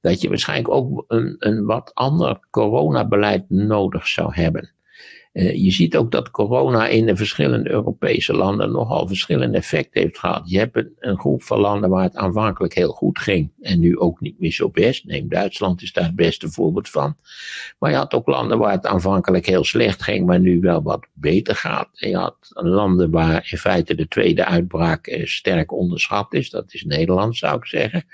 [SPEAKER 1] Dat je waarschijnlijk ook een, een wat ander coronabeleid nodig zou hebben. Uh, je ziet ook dat corona in de verschillende Europese landen nogal verschillende effecten heeft gehad. Je hebt een, groep van landen waar het aanvankelijk heel goed ging en nu ook niet meer zo best. Neem Duitsland is daar het beste voorbeeld van. Maar je had ook landen waar het aanvankelijk heel slecht ging, maar nu wel wat beter gaat. En je had landen waar in feite de tweede uitbraak uh, sterk onderschat is. Dat is Nederland, zou ik zeggen.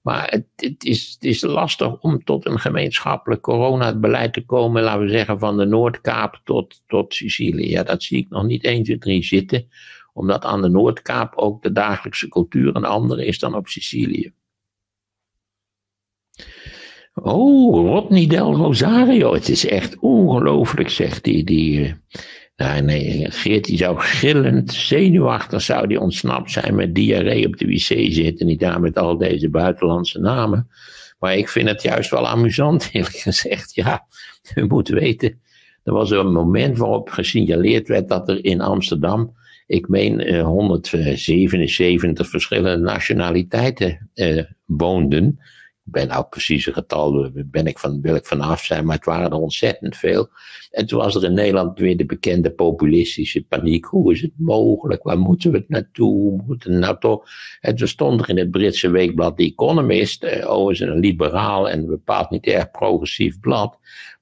[SPEAKER 1] Maar het, het, is, het is lastig om tot een gemeenschappelijk coronabeleid te komen, laten we zeggen, van de Noordkaap tot, tot Sicilië. Ja, dat zie ik nog niet 1, 2, 3 zitten, omdat aan de Noordkaap ook de dagelijkse cultuur een andere is dan op Sicilië. Oh, Rodney Del Rosario. Het is echt ongelooflijk, zegt. Die, die, nee, Geert die zou gillend, zenuwachtig zou die ontsnapt zijn met diarree op de wc zitten. Niet daar met al deze buitenlandse namen. Maar ik vind het juist wel amusant, eerlijk gezegd. Ja, u moet weten, er was een moment waarop gesignaleerd werd dat er in Amsterdam, ik meen 177 eh, verschillende nationaliteiten eh, woonden ben nou precies een getal, ben ik van, wil ik vanaf zijn, maar het waren er ontzettend veel. En toen was er in Nederland weer de bekende populistische paniek. Hoe is het mogelijk? Waar moeten we het naartoe? Moeten nou toch? En toen stond er in het Britse weekblad The Economist, eh, oh is een liberaal en bepaald niet erg progressief blad,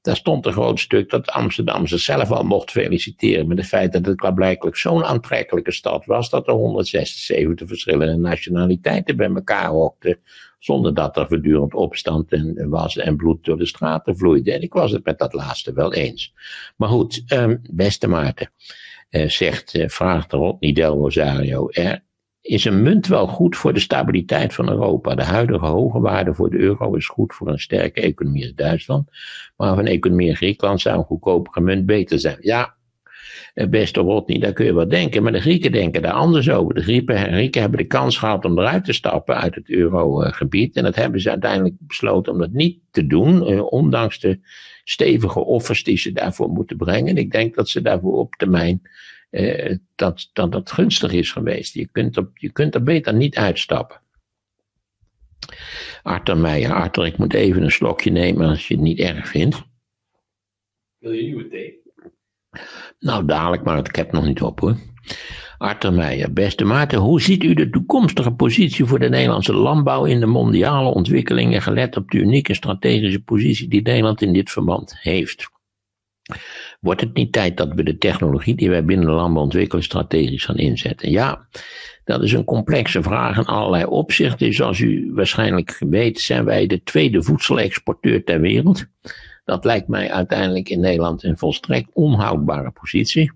[SPEAKER 1] daar stond een groot stuk dat Amsterdam zichzelf al mocht feliciteren met het feit dat het blijkbaar zo'n aantrekkelijke stad was dat er 176 verschillende nationaliteiten bij elkaar hokten, zonder dat er voortdurend opstand en was en bloed door de straten vloeide. En ik was het met dat laatste wel eens. Maar goed, um, beste Maarten, uh, zegt, uh, vraagt erop, Nidel Rosario, is een munt wel goed voor de stabiliteit van Europa. De huidige hoge waarde voor de euro is goed voor een sterke economie als Duitsland. Maar voor een economie in Griekenland zou een goedkopere munt beter zijn. Ja, eh, beste Rodney, daar kun je wel denken. Maar de Grieken denken daar anders over. De Grieken, hebben de kans gehad om eruit te stappen uit het eurogebied. En dat hebben ze uiteindelijk besloten om dat niet te doen. Eh, ondanks de stevige offers die ze daarvoor moeten brengen. En ik denk dat ze daarvoor op termijn eh, dat, dat dat gunstig is geweest. Je kunt, er, je kunt er beter niet uitstappen. Arthur Meijer, Arthur, ik moet even een slokje nemen als je het niet erg vindt.
[SPEAKER 3] Wil je nieuwe thee?
[SPEAKER 1] Nou, dadelijk, maar ik heb nog niet op hoor. Arthur Meijer, beste Maarten, hoe ziet u de toekomstige positie voor de Nederlandse landbouw in de mondiale ontwikkelingen, gelet op de unieke strategische positie die Nederland in dit verband heeft? Wordt het niet tijd dat we de technologie die wij binnen de landbouw ontwikkelen strategisch gaan inzetten? Ja, dat is een complexe vraag in allerlei opzichten. Zoals u waarschijnlijk weet, zijn wij de tweede voedselexporteur ter wereld. Dat lijkt mij uiteindelijk in Nederland een volstrekt onhoudbare positie.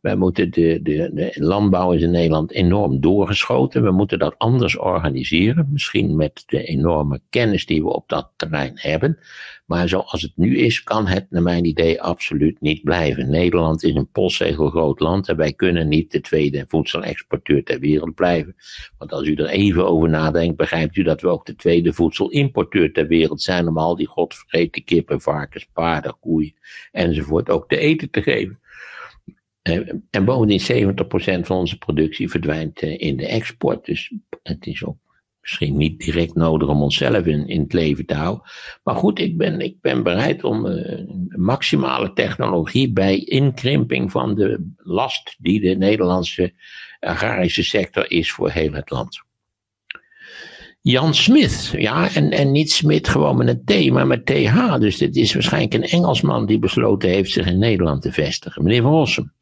[SPEAKER 1] Wij moeten de, de, de landbouw is in Nederland enorm doorgeschoten. We moeten dat anders organiseren. Misschien met de enorme kennis die we op dat terrein hebben. Maar zoals het nu is, kan het naar mijn idee absoluut niet blijven. Nederland is een postzegel groot land en wij kunnen niet de tweede voedselexporteur ter wereld blijven. Want als u er even over nadenkt, begrijpt u dat we ook de tweede voedselimporteur ter wereld zijn om al die godvergeten kippen, varkens, paarden, koeien enzovoort ook te eten te geven. Eh, en bovendien 70% van onze productie verdwijnt eh, in de export. Dus het is ook misschien niet direct nodig om onszelf in, in het leven te houden. Maar goed, ik ben, ik ben bereid om uh, maximale technologie bij inkrimping van de last die de Nederlandse agrarische sector is voor heel het land. Jan Smith, ja, en, en niet Smith gewoon met een T, maar met TH. Dus dit is waarschijnlijk een Engelsman die besloten heeft zich in Nederland te vestigen. Meneer Van Rossum,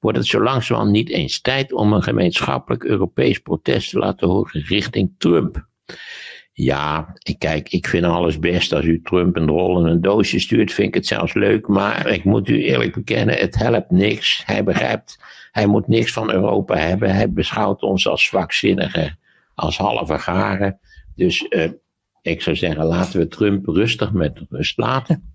[SPEAKER 1] wordt het zo langzamerhand niet eens tijd om een gemeenschappelijk Europees protest te laten horen richting Trump. Ja, kijk, ik vind alles best als u Trump een rol in een doosje stuurt, vind ik het zelfs leuk. Maar ik moet u eerlijk bekennen, het helpt niks. Hij begrijpt, hij moet niks van Europa hebben. Hij beschouwt ons als zwakzinnigen, als halve garen. Dus uh, ik zou zeggen, laten we Trump rustig met rust laten.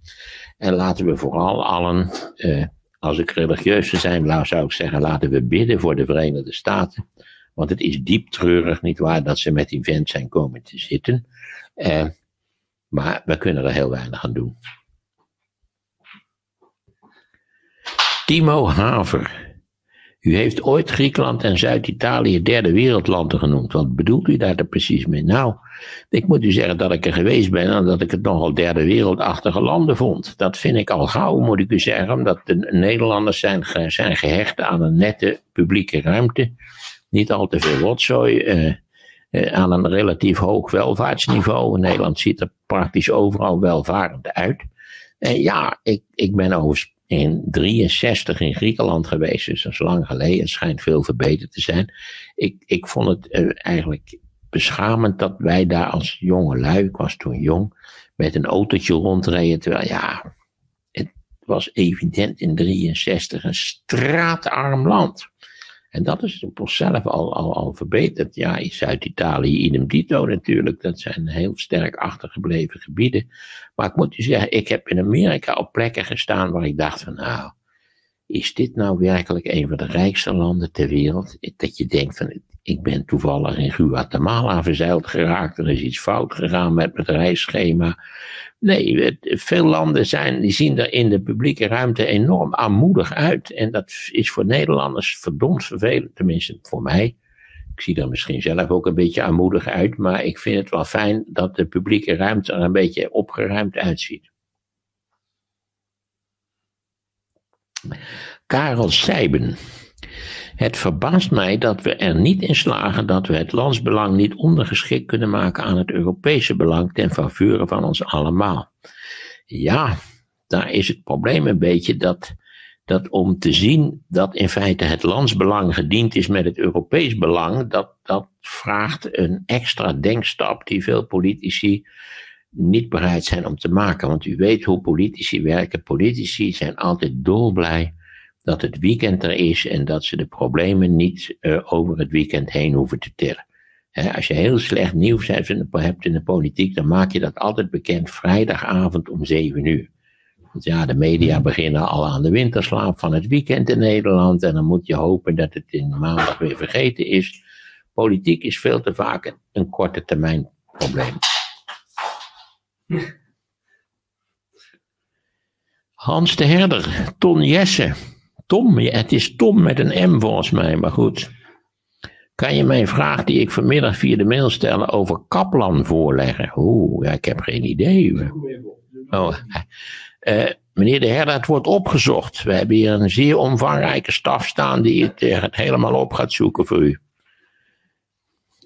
[SPEAKER 1] En laten we vooral allen uh, als ik religieus zijn, zou ik zeggen, laten we bidden voor de Verenigde Staten. Want het is diep treurig, niet waar, dat ze met die vent zijn komen te zitten. Eh, maar we kunnen er heel weinig aan doen. Timo Haver. U heeft ooit Griekenland en Zuid-Italië derde wereldlanden genoemd. Wat bedoelt u daar precies mee? Nou, ik moet u zeggen dat ik er geweest ben en dat ik het nogal derde wereldachtige landen vond. Dat vind ik al gauw, moet ik u zeggen, omdat de Nederlanders zijn, zijn gehecht aan een nette publieke ruimte. Niet al te veel rotzooi. Uh, uh, aan een relatief hoog welvaartsniveau. Nederland ziet er praktisch overal welvarend uit. En ja, ik, ik ben overigens in 63 in Griekenland geweest, dus dat is lang geleden. Het schijnt veel verbeterd te zijn. Ik, ik vond het uh, eigenlijk beschamend dat wij daar als jonge lui, ik was toen jong, met een autootje rondreden. Terwijl ja, het was evident in 63 een straatarm land. En dat is op zichzelf al, al, al verbeterd. Ja, in Zuid-Italië, idem dito natuurlijk. Dat zijn heel sterk achtergebleven gebieden. Maar ik moet u zeggen, ik heb in Amerika op plekken gestaan waar ik dacht van nou, is dit nou werkelijk een van de rijkste landen ter wereld? Dat je denkt van, ik ben toevallig in Guatemala verzeild geraakt. Er is iets fout gegaan met het reisschema. Nee, veel landen zijn, die zien er in de publieke ruimte enorm armoedig uit. En dat is voor Nederlanders verdomd vervelend, tenminste voor mij. Ik zie er misschien zelf ook een beetje armoedig uit, maar ik vind het wel fijn dat de publieke ruimte er een beetje opgeruimd uitziet. Karel Seiben. Het verbaast mij dat we er niet in slagen dat we het landsbelang niet ondergeschikt kunnen maken aan het Europese belang ten faveur van ons allemaal. Ja, daar is het probleem een beetje dat, dat om te zien dat in feite het landsbelang gediend is met het Europees belang, dat, dat vraagt een extra denkstap die veel politici niet bereid zijn om te maken. Want u weet hoe politici werken. Politici zijn altijd dolblij dat het weekend er is en dat ze de problemen niet uh, over het weekend heen hoeven te tillen. als je heel slecht nieuws hebt in, de, politiek, dan maak je dat altijd bekend vrijdagavond om 7 uur. Want ja, de media beginnen al aan de winterslaap van het weekend in Nederland en dan moet je hopen dat het in maandag weer vergeten is. Politiek is veel te vaak een, een korte termijn probleem. Hans de Herder, Ton Jesse. Tom, het is Tom met een M volgens mij, maar goed. Kan je mijn vraag die ik vanmiddag via de mail stelde over Kaplan voorleggen? Oeh, ja, ik heb geen idee. Oh, uh, meneer de Herder, het wordt opgezocht. We hebben hier een zeer omvangrijke staf staan die het, uh, het helemaal op gaat zoeken voor u.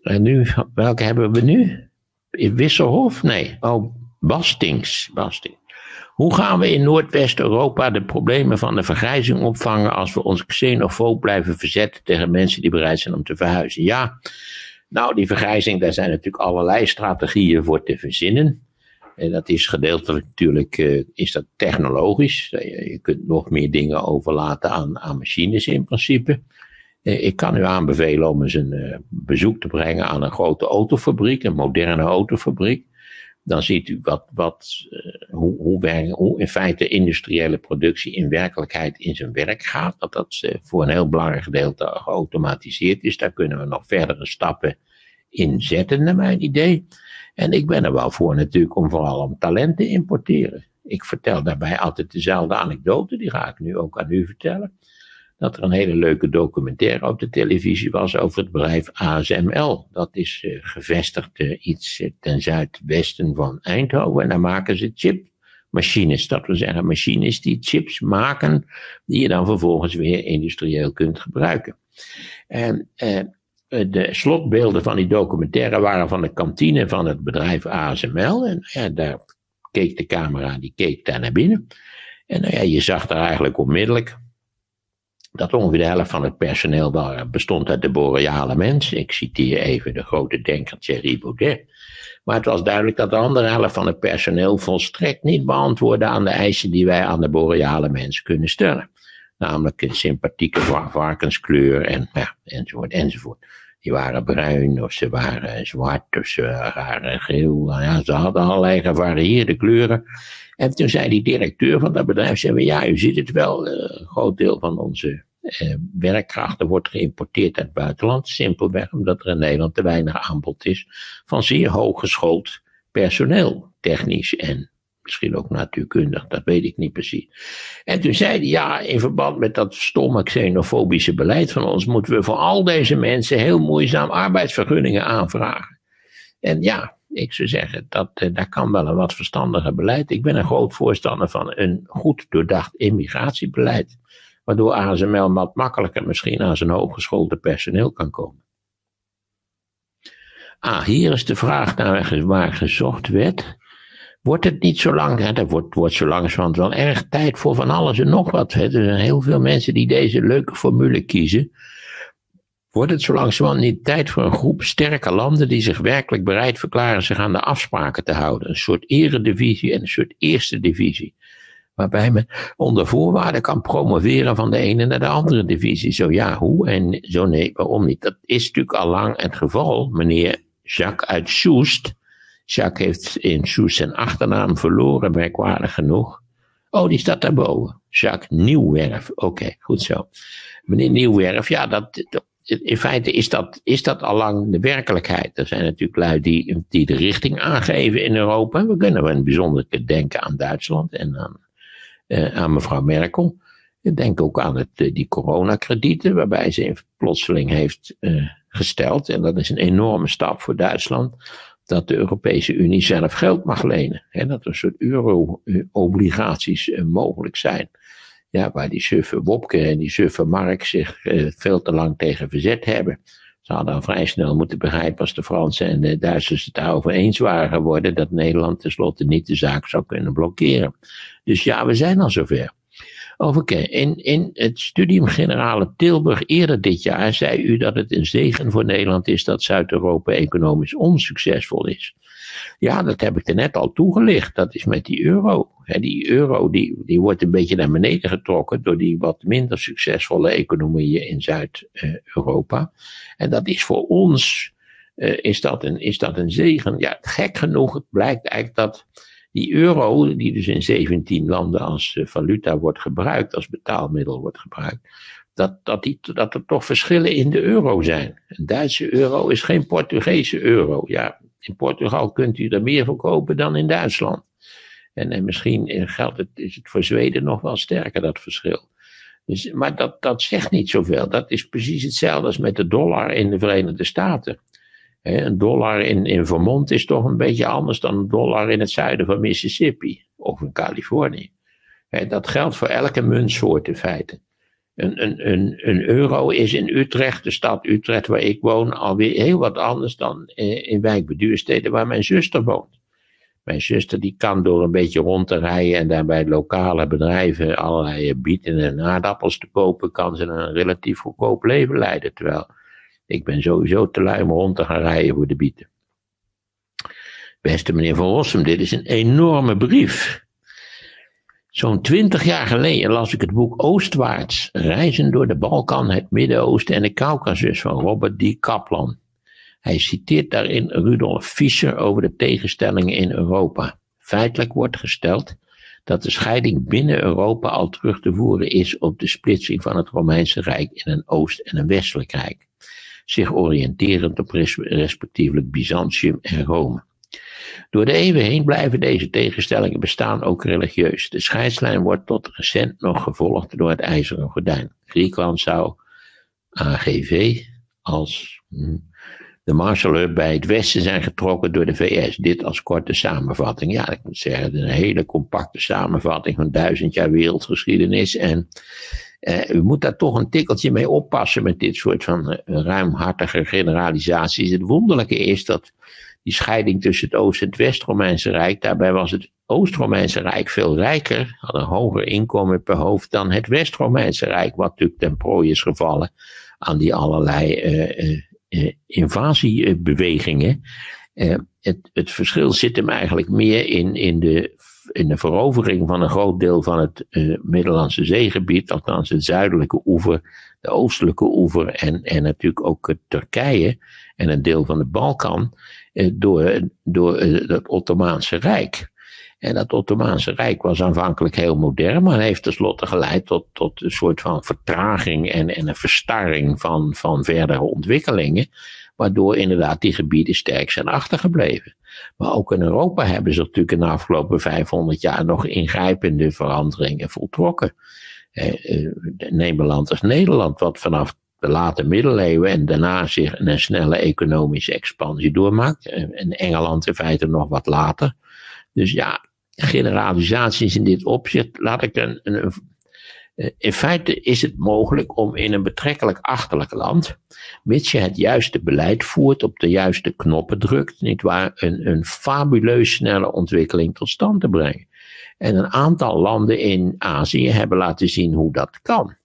[SPEAKER 1] En nu, welke hebben we nu? Wisselhof? Nee. Oh, Bastings. Bastings. Hoe gaan we in Noordwest-Europa de problemen van de vergrijzing opvangen als we ons xenofoob blijven verzetten tegen mensen die bereid zijn om te verhuizen? Ja, nou, die vergrijzing, daar zijn natuurlijk allerlei strategieën voor te verzinnen. En dat is gedeeltelijk natuurlijk uh, is dat technologisch. Je kunt nog meer dingen overlaten aan, aan machines in principe. Uh, ik kan u aanbevelen om eens een bezoek te brengen aan een grote autofabriek, een moderne autofabriek dan ziet u wat, wat, uh, hoe, hoe, hoe, in feite industriële productie in werkelijkheid in zijn werk gaat. Dat dat uh, voor een heel belangrijk gedeelte geautomatiseerd is. Daar kunnen we nog verdere stappen in zetten, naar mijn idee. En ik ben er wel voor natuurlijk om vooral om talent te importeren. Ik vertel daarbij altijd dezelfde anekdote, die ga ik nu ook aan u vertellen dat er een hele leuke documentaire op de televisie was over het bedrijf ASML. Dat is uh, gevestigd uh, iets uh, ten zuidwesten van Eindhoven en daar maken ze chipmachines. Dat wil zeggen machines die chips maken die je dan vervolgens weer industrieel kunt gebruiken. En de slotbeelden van die documentaire waren van de kantine van het bedrijf ASML en ja, daar keek de camera, die keek daar naar binnen. En nou ja, je zag daar eigenlijk onmiddellijk dat ongeveer de helft van het personeel bestond uit de boreale mens. Ik citeer even de grote denker Thierry Baudet. Maar het was duidelijk dat de andere helft van het personeel volstrekt niet beantwoordde aan de eisen die wij aan de boreale mens kunnen stellen. Namelijk een sympathieke varkenskleur en, ja, enzovoort enzovoort. Die waren bruin of ze waren zwart of ze waren geel. Nou ja, ze hadden allerlei gevarieerde kleuren. En toen zei die directeur van dat bedrijf, zei, ja, u ziet het wel, eh, een groot deel van onze eh, werkkrachten wordt geïmporteerd uit het buitenland. Simpelweg omdat er in Nederland te weinig aanbod is van zeer hooggeschoold personeel, technisch en misschien ook natuurkundig, dat weet ik niet precies. En toen zei hij, ja, in verband met dat stomme xenofobische beleid van ons, moeten we voor al deze mensen heel moeizaam arbeidsvergunningen aanvragen. En ja, ik zou zeggen, dat, uh, daar kan wel een wat verstandiger beleid. Ik ben een groot voorstander van een goed doordacht immigratiebeleid. Waardoor ASML wat makkelijker misschien aan zijn hooggeschoolde personeel kan komen. Ah, hier is de vraag naar waar gezocht werd. Wordt het niet zo lang, hè, dat wordt, wordt zo langzamerhand wel erg tijd voor van alles en nog wat. Hè. Er zijn heel veel mensen die deze leuke formule kiezen. Wordt het zo langzamerhand niet tijd voor een groep sterke landen die zich werkelijk bereid verklaren zich aan de afspraken te houden? Een soort eredivisie en een soort eerste divisie. Waarbij men onder voorwaarden kan promoveren van de ene naar de andere divisie. Zo ja, hoe en zo nee, waarom niet? Dat is natuurlijk al lang het geval. Meneer Jacques uit Soest. Jacques heeft in Soest zijn achternaam verloren, merkwaardig genoeg. Oh, die staat daarboven. Jacques Nieuwwerf. Oké, goed zo. Meneer Nieuwwerf, ja, dat, in feite is dat, is dat al lang de werkelijkheid. Er zijn natuurlijk lui die, die de richting aangeven in Europa. We kunnen in bijzonder denken aan Duitsland en aan, uh, aan mevrouw Merkel. Ik denk ook aan het, uh, die coronakredieten, waarbij ze plotseling heeft uh, gesteld, en dat is een enorme stap voor Duitsland, dat de Europese Unie zelf geld mag lenen. Hè, dat er een soort euro-obligaties mogelijk zijn. Ja, waar die suffe Wopke en die suffe Mark zich uh, veel te lang tegen verzet hebben. Ze hadden al vrij snel moeten begrijpen als de Fransen en de Duitsers het daarover eens waren geworden, dat Nederland tenslotte niet de zaak zou kunnen blokkeren. Dus ja, we zijn al zover. Overigens, in, in het studium generale Tilburg eerder dit jaar zei u dat het een zegen voor Nederland is dat Zuid-Europa economisch onsuccesvol is. Ja, dat heb ik er net al toegelicht. Dat is met die euro. die euro die, die wordt een beetje naar beneden getrokken door die wat minder succesvolle economieën in Zuid-Europa. En dat is voor ons uh, is, dat een, is dat een zegen. Ja, gek genoeg blijkt eigenlijk dat die euro, die dus in 17 landen als uh, valuta wordt gebruikt, als betaalmiddel wordt gebruikt, dat, dat, die, dat er toch verschillen in de euro zijn. Een Duitse euro is geen Portugese euro. Ja, in Portugal kunt u er meer verkopen dan in Duitsland. En, en misschien geldt het, is het voor Zweden nog wel sterker, dat verschil. Dus, maar dat, dat zegt niet zoveel. Dat is precies hetzelfde als met de dollar in de Verenigde Staten. Een dollar in, in Vermont is toch een beetje anders dan een dollar in het zuiden van Mississippi of in Californië. dat geldt voor elke muntsoort in feite. Een, een, een, een euro is in Utrecht, de stad Utrecht waar ik woon, alweer heel wat anders dan in wijkbeduursteden waar mijn zuster woont. Mijn zuster die kan door een beetje rond te rijden en daarbij lokale bedrijven allerlei bieten en aardappels te kopen, kan ze een relatief goedkoop leven leiden. Terwijl ik ben sowieso te lui om rond te gaan rijden voor de bieten. Beste meneer Van Rossum, dit is een enorme brief. Zo'n twintig jaar geleden las ik het boek Oostwaarts, Reizen door de Balkan, het Midden-Oosten en de Caucasus van Robert D. Kaplan. Hij citeert daarin Rudolf Fischer over de tegenstellingen in Europa. Feitelijk wordt gesteld dat de scheiding binnen Europa al terug te voeren is op de splitsing van het Romeinse Rijk in een Oost- en een Westelijk Rijk, zich oriënterend op respectievelijk Byzantium en Rome. Door de eeuwen heen blijven deze tegenstellingen bestaan, ook religieus. De scheidslijn wordt tot recent nog gevolgd door het ijzeren gordijn. Griekenland zou AGV als hm, de Marshallhub bij het Westen zijn getrokken door de VS. Dit als korte samenvatting. Ja, ik moet zeggen, een hele compacte samenvatting van duizend jaar wereldgeschiedenis. En eh, u moet daar toch een tikkeltje mee oppassen met dit soort van uh, ruimhartige generalisaties. Het wonderlijke is dat die scheiding tussen het Oost- en het West-Romeinse Rijk. Daarbij was het Oost-Romeinse Rijk veel rijker, had een hoger inkomen per hoofd dan het West-Romeinse Rijk, wat natuurlijk ten prooi is gevallen aan die allerlei uh, uh, invasiebewegingen. Uh, het, het, verschil zit hem eigenlijk meer in, in, de, in de verovering van een groot deel van het Middellandse zeegebied, althans het zuidelijke oever, de oostelijke oever en, en natuurlijk ook Turkije en een deel van de Balkan. Eh, door, door eh, het Ottomaanse Rijk. En dat Ottomaanse Rijk was aanvankelijk heel modern, maar heeft tenslotte geleid tot, tot een soort van vertraging en, en een verstarring van, van verdere ontwikkelingen, waardoor inderdaad die gebieden sterk zijn achtergebleven. Maar ook in Europa hebben ze natuurlijk in de afgelopen 500 jaar nog ingrijpende veranderingen voltrokken. Eh, eh, neem een als Nederland, wat vanaf de late middeleeuwen en daarna zich een snelle economische expansie doormaakt. En Engeland in feite nog wat later. Dus ja, generalisaties in dit opzicht, laat ik een, een, in feite is het mogelijk om in een betrekkelijk achterlijk land, mits je het juiste beleid voert, op de juiste knoppen drukt, nietwaar, een, een fabuleus snelle ontwikkeling tot stand te brengen. En een aantal landen in Azië hebben laten zien hoe dat kan.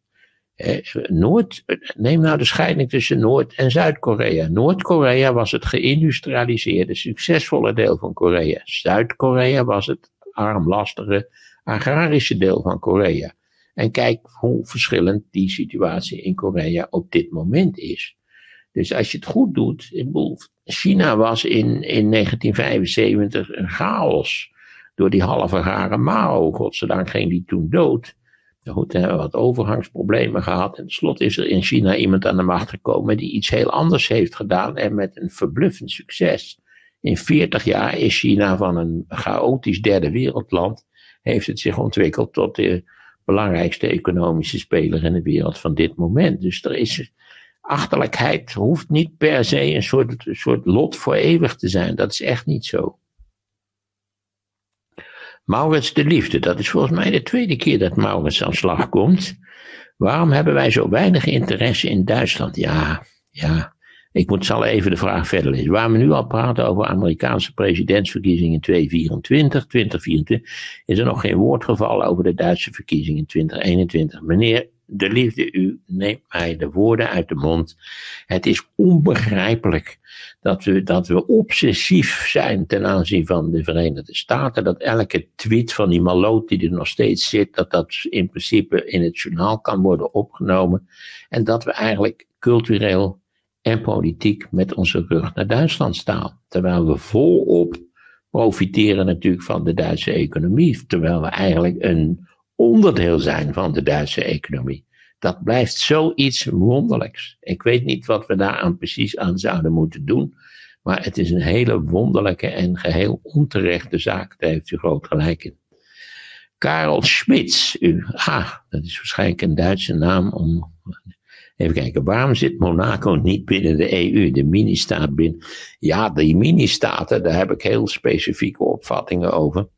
[SPEAKER 1] Noord, neem nou de scheiding tussen Noord- en Zuid-Korea. Noord-Korea was het geïndustrialiseerde, succesvolle deel van Korea. Zuid-Korea was het armlastige, agrarische deel van Korea. En kijk hoe verschillend die situatie in Korea op dit moment is. Dus als je het goed doet, China was in, in 1975 een chaos. Door die halve rare Mao, godzijdank ging die toen dood. Goed, we hebben wat overgangsproblemen gehad. En tenslotte is er in China iemand aan de macht gekomen die iets heel anders heeft gedaan en met een verbluffend succes. In 40 jaar is China van een chaotisch derde wereldland, heeft het zich ontwikkeld tot de belangrijkste economische speler in de wereld van dit moment. Dus er is achterlijkheid, hoeft niet per se een soort, een soort lot voor eeuwig te zijn. Dat is echt niet zo. Maurits de Liefde, dat is volgens mij de tweede keer dat Maurits aan slag komt. Waarom hebben wij zo weinig interesse in Duitsland? Ja, ja, Ik moet, zal even de vraag verder lezen. Waar we nu al praten over Amerikaanse presidentsverkiezingen 2024, 2024, is er nog geen woord gevallen over de Duitse verkiezingen 2021. Meneer de liefde, u neemt mij de woorden uit de mond. Het is onbegrijpelijk dat we, dat we obsessief zijn ten aanzien van de Verenigde Staten. Dat elke tweet van die maloot die er nog steeds zit, dat dat in principe in het journaal kan worden opgenomen. En dat we eigenlijk cultureel en politiek met onze rug naar Duitsland staan. Terwijl we volop profiteren natuurlijk van de Duitse economie. Terwijl we eigenlijk een onderdeel zijn van de Duitse economie. Dat blijft zoiets wonderlijks. Ik weet niet wat we daaraan precies aan zouden moeten doen. Maar het is een hele wonderlijke en geheel onterechte zaak. Daar heeft u groot gelijk in. Karel Schmitz. U, ah, dat is waarschijnlijk een Duitse naam om. Even kijken, waarom zit Monaco niet binnen de EU, de mini-staat binnen? Ja, die mini-staten, daar heb ik heel specifieke opvattingen over.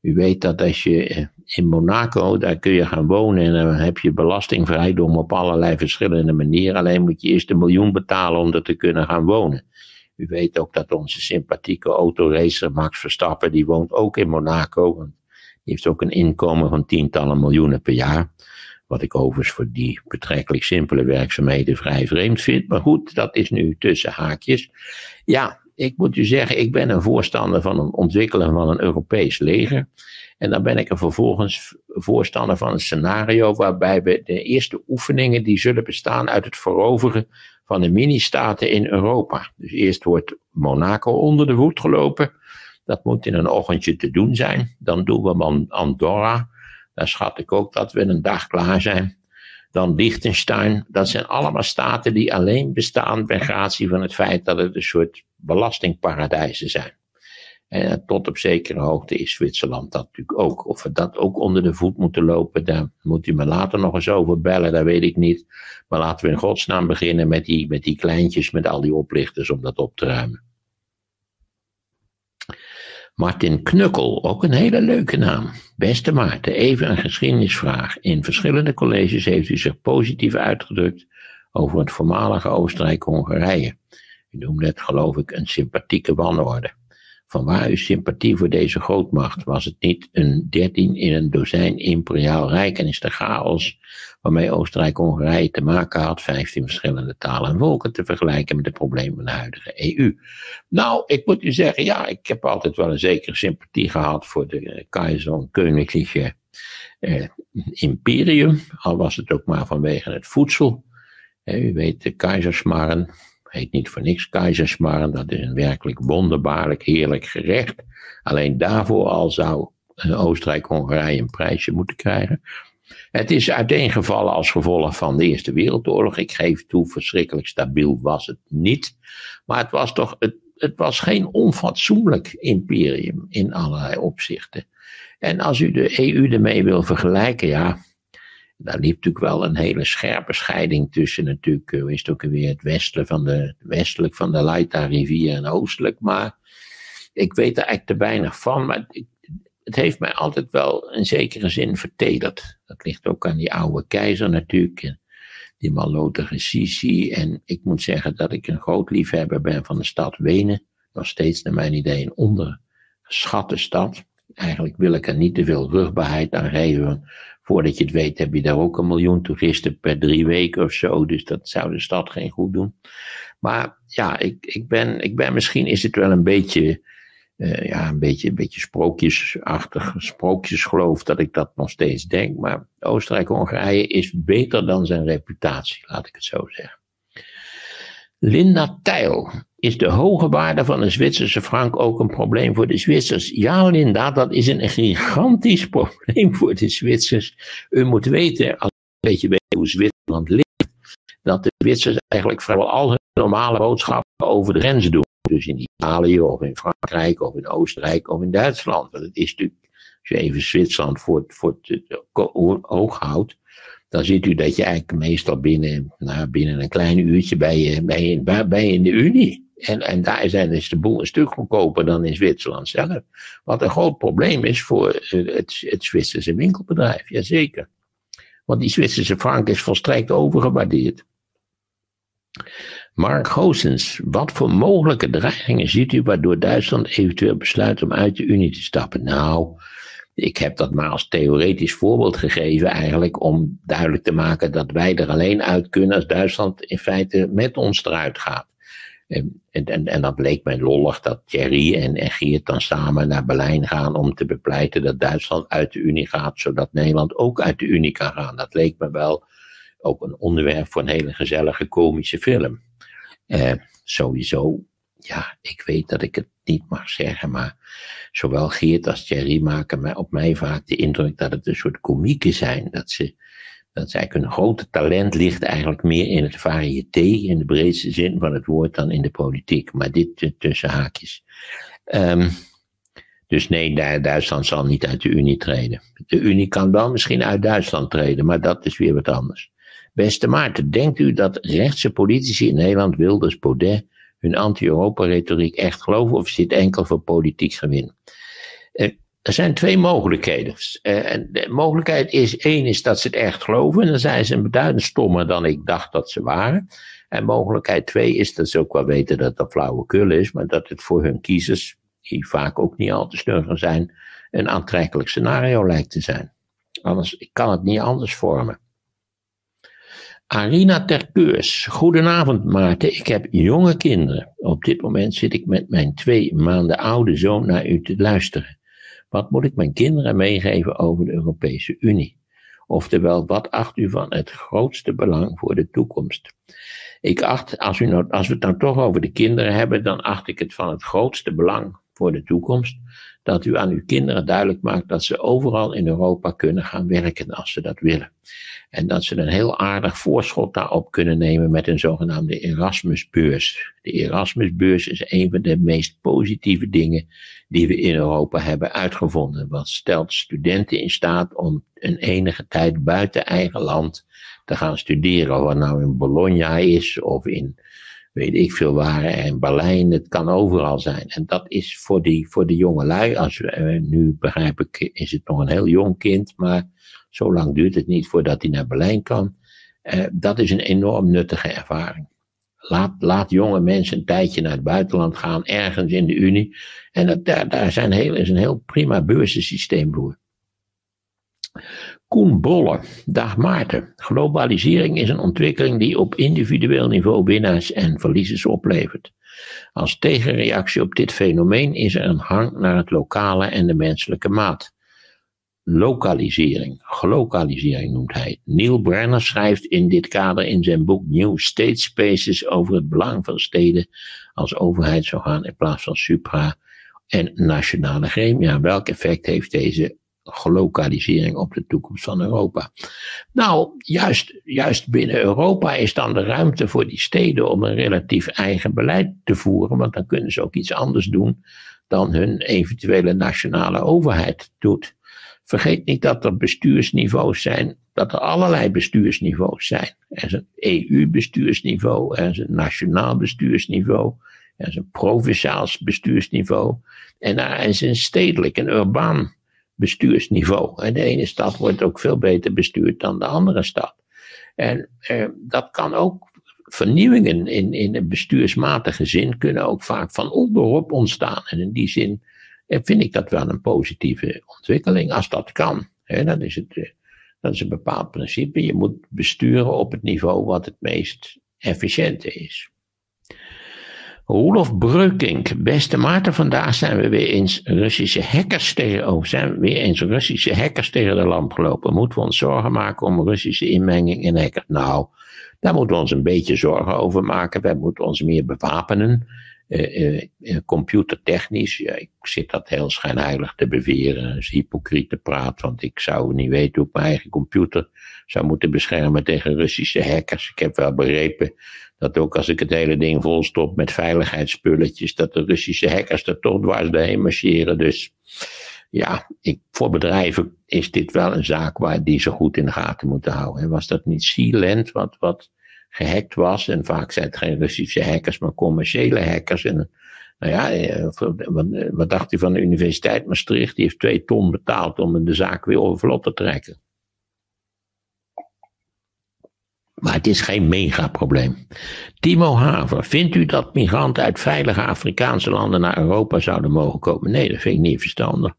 [SPEAKER 1] U weet dat als je eh, in Monaco, daar kun je gaan wonen en dan heb je belastingvrijdom op allerlei verschillende manieren. Alleen moet je eerst een miljoen betalen om er te kunnen gaan wonen. U weet ook dat onze sympathieke autoracer Max Verstappen, die woont ook in Monaco. Die heeft ook een inkomen van tientallen miljoenen per jaar. Wat ik overigens voor die betrekkelijk simpele werkzaamheden vrij vreemd vind. Maar goed, dat is nu tussen haakjes. Ja, ik moet u zeggen, ik ben een voorstander van het ontwikkelen van een Europees leger. En dan ben ik er vervolgens voorstander van een scenario waarbij we de eerste oefeningen die zullen bestaan uit het veroveren van de mini-staten in Europa. Dus eerst wordt Monaco onder de voet gelopen. Dat moet in een ochtendje te doen zijn. Dan doen we Andorra. Daar schat ik ook dat we een dag klaar zijn. Dan Liechtenstein. Dat zijn allemaal staten die alleen bestaan bij gratie van het feit dat het een soort belastingparadijzen zijn. En tot op zekere hoogte is Zwitserland dat natuurlijk ook. Of we dat ook onder de voet moeten lopen, daar moet u me later nog eens over bellen, dat weet ik niet. Maar laten we in godsnaam beginnen met die, met die kleintjes, met al die oplichters om dat op te ruimen. Martin Knukkel, ook een hele leuke naam. Beste Maarten, even een geschiedenisvraag. In verschillende colleges heeft u zich positief uitgedrukt over het voormalige Oostenrijk-Hongarije. U noemde het, geloof ik, een sympathieke wanorde. Vanwaar uw sympathie voor deze grootmacht? Was het niet een dertien in een dozijn imperiaal rijk en is de chaos waarmee Oostenrijk-Hongarije te maken had, 15 verschillende talen en volken, te vergelijken met de problemen van de huidige EU? Nou, ik moet u zeggen, ja, ik heb altijd wel een zekere sympathie gehad voor de keizer Königliche eh, Imperium, al was het ook maar vanwege het voedsel. Eh, u weet, de keizersmarren, heet niet voor niks keizersmarren, dat is een werkelijk wonderbaarlijk heerlijk gerecht. Alleen daarvoor al zou Oostenrijk-Hongarije een prijsje moeten krijgen. Het is uiteengevallen als gevolg van de Eerste Wereldoorlog. Ik geef toe, verschrikkelijk stabiel was het niet. Maar het was toch, het, het was geen onfatsoenlijk imperium in allerlei opzichten. En als u de EU ermee wil vergelijken, ja, daar liep natuurlijk wel een hele scherpe scheiding tussen natuurlijk, hoe is het ook weer, het westelijk van de, westelijk van de Leita-rivier en oostelijk. Maar ik weet er eigenlijk te weinig van. Maar het heeft mij altijd wel in zekere zin vertederd. Dat ligt ook aan die oude keizer natuurlijk. Die malotige Sisi. En ik moet zeggen dat ik een groot liefhebber ben van de stad Wenen. Nog steeds naar mijn idee een ondergeschatte stad. Eigenlijk wil ik er niet te veel rugbaarheid aan geven. Voordat je het weet heb je daar ook een miljoen toeristen per drie weken of zo. Dus dat zou de stad geen goed doen. Maar ja, ik, ik, ben, ik ben misschien is het wel een beetje, uh, ja, een beetje, een beetje sprookjesachtig, sprookjesgeloof dat ik dat nog steeds denk. Maar Oostenrijk-Hongarije is beter dan zijn reputatie, laat ik het zo zeggen. Linda Tijl. Is de hoge waarde van een Zwitserse frank ook een probleem voor de Zwitsers? Ja, Linda, dat is een gigantisch probleem voor de Zwitsers. U moet weten, als u een beetje weet hoe Zwitserland ligt, dat de Zwitsers eigenlijk vrijwel al hun normale boodschappen over de grens doen. Dus in Italië of in Frankrijk of in Oostenrijk of in Duitsland. Want het is natuurlijk, als je even Zwitserland voor, voor het oog houdt, dan ziet u dat je eigenlijk meestal binnen, nou, binnen een klein uurtje bij je, bij je, bij je in de Unie. En, en daar zijn, is de boel een stuk goedkoper dan in Zwitserland zelf. Wat een groot probleem is voor het, het Zwitserse winkelbedrijf, jazeker. Want die Zwitserse frank is volstrekt overgewaardeerd. Mark Goossens, wat voor mogelijke dreigingen ziet u waardoor Duitsland eventueel besluit om uit de Unie te stappen? Nou, ik heb dat maar als theoretisch voorbeeld gegeven, eigenlijk om duidelijk te maken dat wij er alleen uit kunnen als Duitsland in feite met ons eruit gaat. En, en, en dat leek mij lollig dat Thierry en, en Geert dan samen naar Berlijn gaan om te bepleiten dat Duitsland uit de Unie gaat, zodat Nederland ook uit de Unie kan gaan. Dat leek me wel ook een onderwerp voor een hele gezellige komische film. Eh, sowieso, ja, ik weet dat ik het niet mag zeggen, maar zowel Geert als Thierry maken mij, op mij vaak de indruk dat het een soort komieken zijn. Dat ze, dat ze een grote talent ligt eigenlijk meer in het variété, in de breedste zin van het woord, dan in de politiek. Maar dit tussen haakjes. Um, dus nee, Duitsland zal niet uit de Unie treden. De Unie kan wel misschien uit Duitsland treden, maar dat is weer wat anders. Beste Maarten, denkt u dat rechtse politici in Nederland, Wilders, Baudet, hun anti-Europa-retoriek echt geloven of is dit enkel voor politiek gewin? Eh, er zijn twee mogelijkheden. Uh, de mogelijkheid is, één is dat ze het echt geloven en dan zijn ze beduidend stommer dan ik dacht dat ze waren. En mogelijkheid twee is dat ze ook wel weten dat dat flauwekul is, maar dat het voor hun kiezers, die vaak ook niet al te snugger zijn, een aantrekkelijk scenario lijkt te zijn. Anders ik kan het niet anders vormen. Arina Terkeurs. Goedenavond Maarten, ik heb jonge kinderen. Op dit moment zit ik met mijn twee maanden oude zoon naar u te luisteren. Wat moet ik mijn kinderen meegeven over de Europese Unie? Oftewel, wat acht u van het grootste belang voor de toekomst? Ik acht, als, u nou, als we het nou toch over de kinderen hebben, dan acht ik het van het grootste belang voor de toekomst dat u aan uw kinderen duidelijk maakt dat ze overal in Europa kunnen gaan werken als ze dat willen. En dat ze een heel aardig voorschot daarop kunnen nemen met een zogenaamde Erasmusbeurs. De Erasmusbeurs is een van de meest positieve dingen die we in Europa hebben uitgevonden. Wat stelt studenten in staat om een enige tijd buiten eigen land te gaan studeren. Of het nou in Bologna is of in weet ik veel waar, en Berlijn, het kan overal zijn. En dat is voor die, voor de jonge lui, als we, eh, nu begrijp ik, is het nog een heel jong kind, maar zo lang duurt het niet voordat hij naar Berlijn kan. Eh, dat is een enorm nuttige ervaring. Laat, laat jonge mensen een tijdje naar het buitenland gaan, ergens in de Unie. En dat, daar, daar zijn heel, is een heel prima beursensysteem voor. Koen Bolle, dag Maarten. Globalisering is een ontwikkeling die op individueel niveau winnaars en verliezers oplevert. Als tegenreactie op dit fenomeen is er een hang naar het lokale en de menselijke maat. Lokalisering, gelokalisering noemt hij. Neil Brenner schrijft in dit kader in zijn boek New State Spaces over het belang van steden als overheidsorgaan in plaats van supra- en nationale gremia. Welk effect heeft deze gelokalisering op de toekomst van Europa. Nou, juist, juist binnen Europa is dan de ruimte voor die steden om een relatief eigen beleid te voeren, want dan kunnen ze ook iets anders doen dan hun eventuele nationale overheid doet. Vergeet niet dat er bestuursniveaus zijn, dat er allerlei bestuursniveaus zijn. Er is een EU-bestuursniveau, er is een nationaal bestuursniveau, er is een provinciaals bestuursniveau en er is een stedelijk, een urbaan bestuursniveau. En de ene stad wordt ook veel beter bestuurd dan de andere stad. En eh, dat kan ook, vernieuwingen in, in een bestuursmatige zin kunnen ook vaak van onderop ontstaan. En in die zin eh, vind ik dat wel een positieve ontwikkeling, als dat kan. Hè, dan is het, eh, dat is een bepaald principe. Je moet besturen op het niveau wat het meest efficiënte is. Roelof Breukink, beste Maarten, vandaag zijn we weer eens Russische hackers tegen, oh, zijn we weer eens Russische hackers tegen de lamp gelopen. Moeten we ons zorgen maken om Russische inmenging in hackers? Nou, daar moeten we ons een beetje zorgen over maken. Wij moeten ons meer bewapenen. Uh, uh, computertechnisch, ja, ik zit dat heel schijnheilig te beweren, is hypocriete praat, want ik zou niet weten hoe ik mijn eigen computer zou moeten beschermen tegen Russische hackers. Ik heb wel begrepen dat ook als ik het hele ding volstop met veiligheidsspulletjes, dat de Russische hackers er toch dwars doorheen marcheren. Dus ja, ik, voor bedrijven is dit wel een zaak waar die ze goed in de gaten moeten houden. Was dat niet Sealand wat, wat gehackt was? En vaak zijn het geen Russische hackers, maar commerciële hackers. En nou ja, eh, wat, wat dacht u van de Universiteit Maastricht? Die heeft twee ton betaald om de zaak weer over vlot te trekken. Maar het is geen megaprobleem. Timo Haver, vindt u dat migranten uit veilige Afrikaanse landen naar Europa zouden mogen komen? Nee, dat vind ik niet verstandig.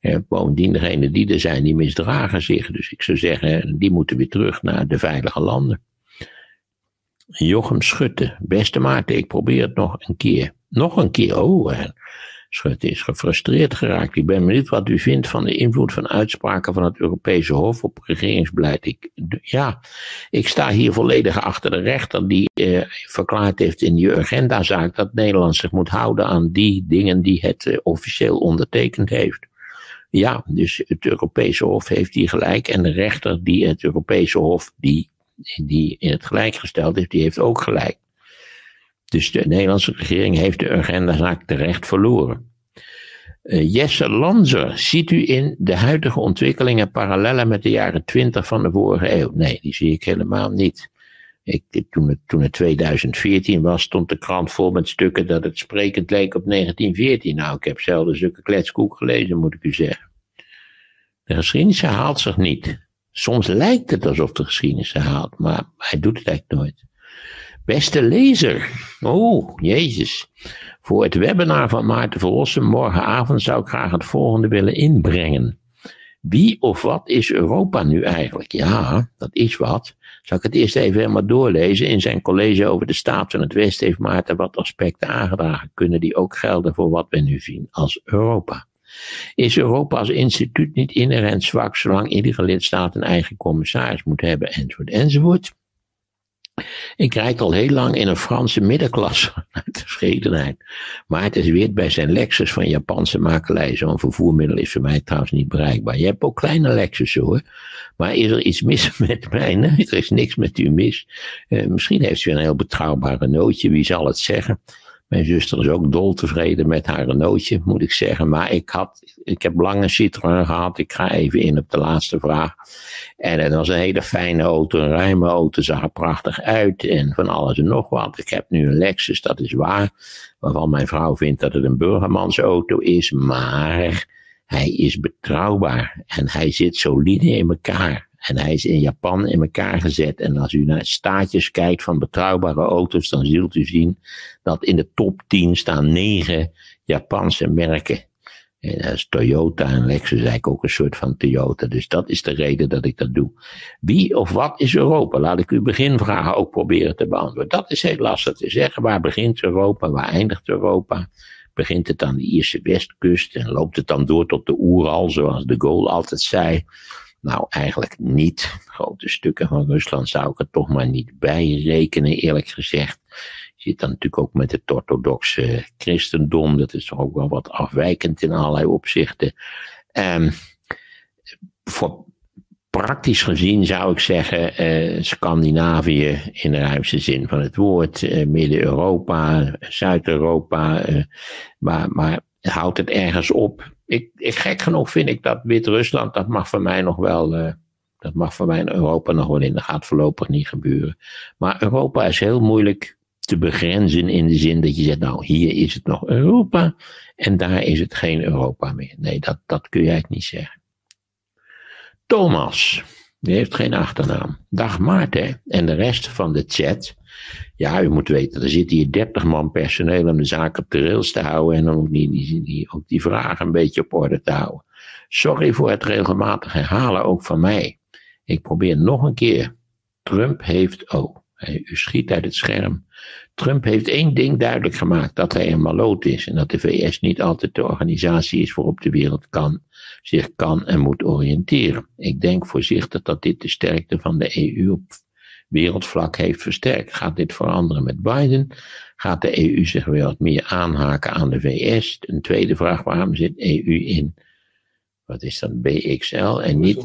[SPEAKER 1] Eh, bovendien, degenen die er zijn, die misdragen zich. Dus ik zou zeggen, die moeten weer terug naar de veilige landen. Jochem Schutte, beste Maarten, ik probeer het nog een keer. Nog een keer, oh, eh, Schutte is gefrustreerd geraakt. Ik ben benieuwd wat u vindt van de invloed van uitspraken van het Europese Hof op regeringsbeleid. Ik, ja, ik sta hier volledig achter de rechter die eh, verklaard heeft in die agendazaak dat Nederland zich moet houden aan die dingen die het eh, officieel ondertekend heeft. Ja, dus het Europese Hof heeft hier gelijk en de rechter die het Europese Hof die, die in het gelijk gesteld heeft, die heeft ook gelijk. Dus de Nederlandse regering heeft de agendazaak terecht verloren. Uh, Jesse Lanzer, ziet u in de huidige ontwikkelingen parallellen met de jaren 20 van de vorige eeuw? Nee, die zie ik helemaal niet. Ik, toen, het, toen het 2014 was, stond de krant vol met stukken dat het sprekend leek op 1914. Nou, ik heb zelden zulke kletskoek gelezen, moet ik u zeggen. De geschiedenis herhaalt zich niet. Soms lijkt het alsof de geschiedenis herhaalt, maar hij doet het eigenlijk nooit. Beste lezer, oh jezus, voor het webinar van Maarten Verlossen morgenavond zou ik graag het volgende willen inbrengen. Wie of wat is Europa nu eigenlijk? Ja, dat is wat. Zal ik het eerst even helemaal doorlezen? In zijn college over de staat van het West heeft Maarten wat aspecten aangedragen. Kunnen die ook gelden voor wat we nu zien als Europa? Is Europa als instituut niet inherent zwak zolang iedere lidstaat een eigen commissaris moet hebben, enzovoort, enzovoort? Ik rijd al heel lang in een Franse middenklasse uit tevredenheid. Maar het is weer bij zijn Lexus van Japanse makelij. Zo'n vervoermiddel is voor mij trouwens niet bereikbaar. Je hebt ook kleine Lexus hoor. Maar is er iets mis met mij? Nee, er is niks met u mis. Uh, misschien heeft u een heel betrouwbare nootje, wie zal het zeggen? Mijn zuster is ook dol tevreden met haar Renaultje, moet ik zeggen. Maar ik, had, ik heb lang een Citroën gehad. Ik ga even in op de laatste vraag. En het was een hele fijne auto, een ruime auto, zag er prachtig uit. En van alles en nog wat. Ik heb nu een Lexus, dat is waar. Waarvan mijn vrouw vindt dat het een burgermansauto is. Maar hij is betrouwbaar. En hij zit solide in elkaar. En hij is in Japan in elkaar gezet. En als u naar staatjes kijkt van betrouwbare auto's, dan zult u zien dat in de top 10 staan negen Japanse merken. En dat is Toyota en Lexus eigenlijk ook een soort van Toyota. Dus dat is de reden dat ik dat doe. Wie of wat is Europa? Laat ik uw beginvragen ook proberen te beantwoorden. Dat is heel lastig te zeggen. Waar begint Europa? Waar eindigt Europa? Begint het aan de Ierse westkust en loopt het dan door tot de Oeral, zoals de Gaulle altijd zei? Nou, eigenlijk niet. Grote stukken van Rusland zou ik er toch maar niet bij rekenen, eerlijk gezegd. Je zit dan natuurlijk ook met het orthodoxe christendom. Dat is toch ook wel wat afwijkend in allerlei opzichten. Um, voor praktisch gezien zou ik zeggen uh, Scandinavië in de ruimste zin van het woord, uh, Midden-Europa, Zuid-Europa, uh, maar, maar houdt het ergens op ik, ik, gek genoeg vind ik dat Wit-Rusland, dat mag voor mij nog wel, uh, dat mag voor mij in Europa nog wel in. Dat gaat voorlopig niet gebeuren. Maar Europa is heel moeilijk te begrenzen in de zin dat je zegt, nou hier is het nog Europa en daar is het geen Europa meer. Nee, dat, dat kun eigenlijk niet zeggen. Thomas, die heeft geen achternaam. Dag Maarten en de rest van de chat. Ja, u moet weten, er zit hier 30 man personeel om de zaak op de rails te houden en ook die, die, die, ook die vragen een beetje op orde te houden. Sorry voor het regelmatig herhalen, ook van mij. Ik probeer nog een keer. Trump heeft, oh, u schiet uit het scherm. Trump heeft één ding duidelijk gemaakt: dat hij een maloot is en dat de VS niet altijd de organisatie is waarop de wereld kan, zich kan en moet oriënteren. Ik denk voorzichtig dat dit de sterkte van de EU op wereldvlak heeft versterkt. Gaat dit veranderen met Biden? Gaat de EU zich weer wat meer aanhaken aan de VS? Een tweede vraag, waarom zit EU in, wat is dat, BXL en niet...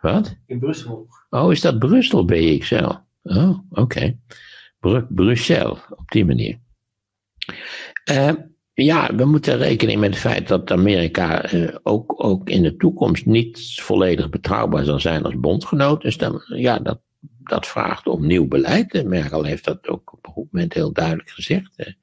[SPEAKER 1] Wat?
[SPEAKER 3] In Brussel.
[SPEAKER 1] Oh, is dat Brussel BXL? Oh, oké. Okay. Brussel, op die manier. Uh, ja, we moeten rekening met het feit dat Amerika uh, ook, ook in de toekomst niet volledig betrouwbaar zal zijn als bondgenoot. Dus dan, ja, dat, dat vraagt om nieuw beleid. Merkel heeft dat ook op een moment heel duidelijk gezegd.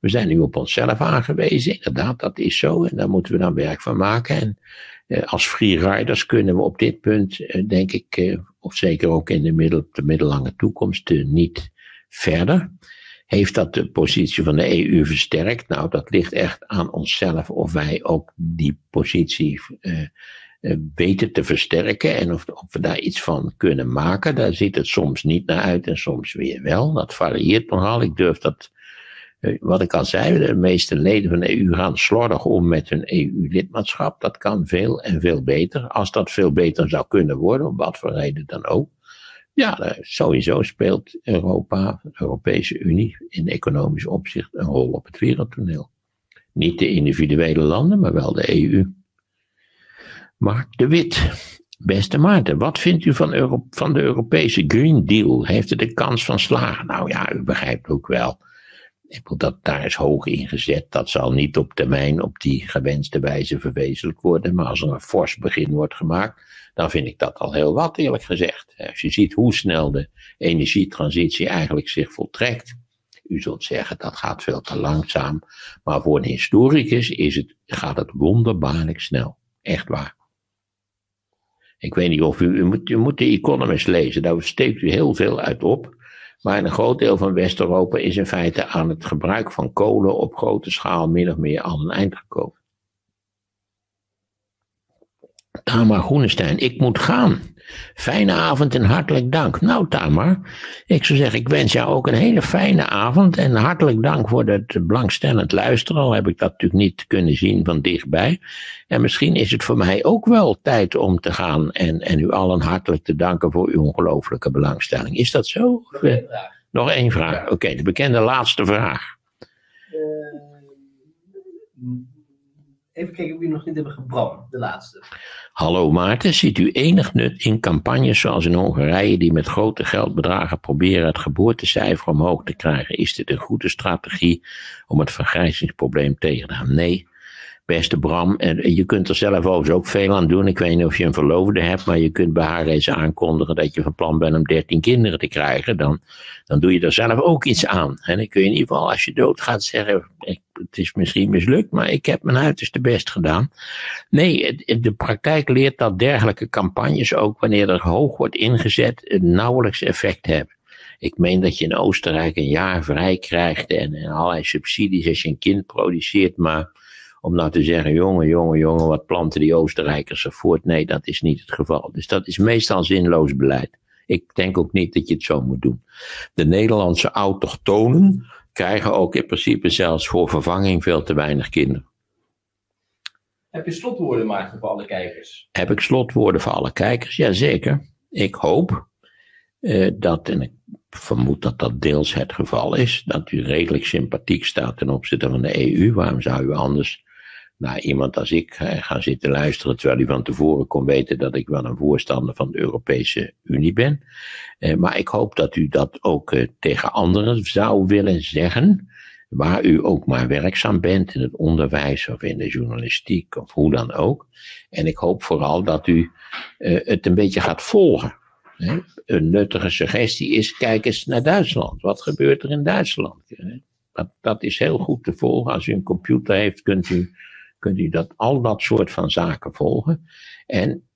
[SPEAKER 1] We zijn nu op onszelf aangewezen. Inderdaad, dat is zo. En daar moeten we dan werk van maken. En eh, als freeriders kunnen we op dit punt, eh, denk ik, of zeker ook in de, middel, de middellange toekomst, niet verder. Heeft dat de positie van de EU versterkt? Nou, dat ligt echt aan onszelf of wij ook die positie uh, uh, weten te versterken en of, we daar iets van kunnen maken. Daar ziet het soms niet naar uit en soms weer wel. Dat varieert nogal. Ik durf dat, uh, wat ik al zei, de meeste leden van de EU gaan slordig om met hun EU-lidmaatschap. Dat kan veel en veel beter. Als dat veel beter zou kunnen worden, om wat voor reden dan ook ja, sowieso speelt Europa, de Europese Unie, in economisch opzicht een rol op het wereldtoneel. Niet de individuele landen, maar wel de EU. Mark de Wit, beste Maarten, wat vindt u van, van de Europese Green Deal? Heeft het de kans van slagen? Nou ja, u begrijpt ook wel. Dat daar is hoog ingezet. Dat zal niet op termijn op die gewenste wijze verwezenlijk worden. Maar als er een fors begin wordt gemaakt, dan vind ik dat al heel wat, eerlijk gezegd. Als je ziet hoe snel de energietransitie eigenlijk zich voltrekt. U zult zeggen dat gaat veel te langzaam. Maar voor een historicus is het, gaat het wonderbaarlijk snel. Echt waar. Ik weet niet of u, u moet, u moet de Economist lezen, daar steekt u heel veel uit op. Maar een groot deel van West-Europa is in feite aan het gebruik van kolen op grote schaal min of meer al een eind gekomen. Tamar Groenestein, ik moet gaan. Fijne avond en hartelijk dank. Nou, Tamar, ik zou zeggen, ik wens jou ook een hele fijne avond en hartelijk dank voor het belangstellend luisteren. Al heb ik dat natuurlijk niet kunnen zien van dichtbij. En misschien is het voor mij ook wel tijd om te gaan en, en u allen hartelijk te danken voor uw ongelooflijke belangstelling. Is dat zo?
[SPEAKER 4] Nog één vraag.
[SPEAKER 1] Nog één vraag. Oké, de bekende laatste vraag.
[SPEAKER 4] Uh, even kijken of we nog niet hebben gebrand, de laatste.
[SPEAKER 1] Hallo Maarten, ziet u enig nut in campagnes zoals in Hongarije die met grote geldbedragen proberen het geboortecijfer omhoog te krijgen? Is dit een goede strategie om het vergrijzingsprobleem tegen te gaan? Nee, beste Bram, en je kunt er zelf overigens ook veel aan doen. Ik weet niet of je een verloofde hebt, maar je kunt bij haar eens aankondigen dat je van plan bent om 13 kinderen te krijgen. Dan, dan doe je er zelf ook iets aan. En dan kun je in ieder geval, als je doodgaat, zeggen: ik, Het is misschien mislukt, maar ik heb mijn uiterste best gedaan. Nee, de praktijk leert dat dergelijke campagnes ook, wanneer er hoog wordt ingezet, nauwelijks effect hebben. Ik meen dat je in Oostenrijk een jaar vrij krijgt en, en allerlei subsidies als je een kind produceert, maar om nou te zeggen, jongen, jongen, jongen, wat planten die Oostenrijkers er voort. Nee, dat is niet het geval. Dus dat is meestal zinloos beleid. Ik denk ook niet dat je het zo moet doen. De Nederlandse autochtonen krijgen ook in principe zelfs voor vervanging veel te weinig kinderen.
[SPEAKER 4] Heb je slotwoorden, Maarten, voor alle kijkers?
[SPEAKER 1] Heb ik slotwoorden voor alle kijkers? Jazeker. Ik hoop uh, dat, en ik vermoed dat dat deels het geval is, dat u redelijk sympathiek staat ten opzichte van de EU. Waarom zou u anders naar iemand als ik gaan zitten luisteren, terwijl u van tevoren kon weten dat ik wel een voorstander van de Europese Unie ben. Eh, maar ik hoop dat u dat ook eh, tegen anderen zou willen zeggen, waar u ook maar werkzaam bent, in het onderwijs of in de journalistiek of hoe dan ook. En ik hoop vooral dat u eh, het een beetje gaat volgen. Een nuttige suggestie is, kijk eens naar Duitsland. Wat gebeurt er in Duitsland? Dat, dat is heel goed te volgen. Als u een computer heeft, kunt u kunt u dat, al dat soort van zaken volgen. En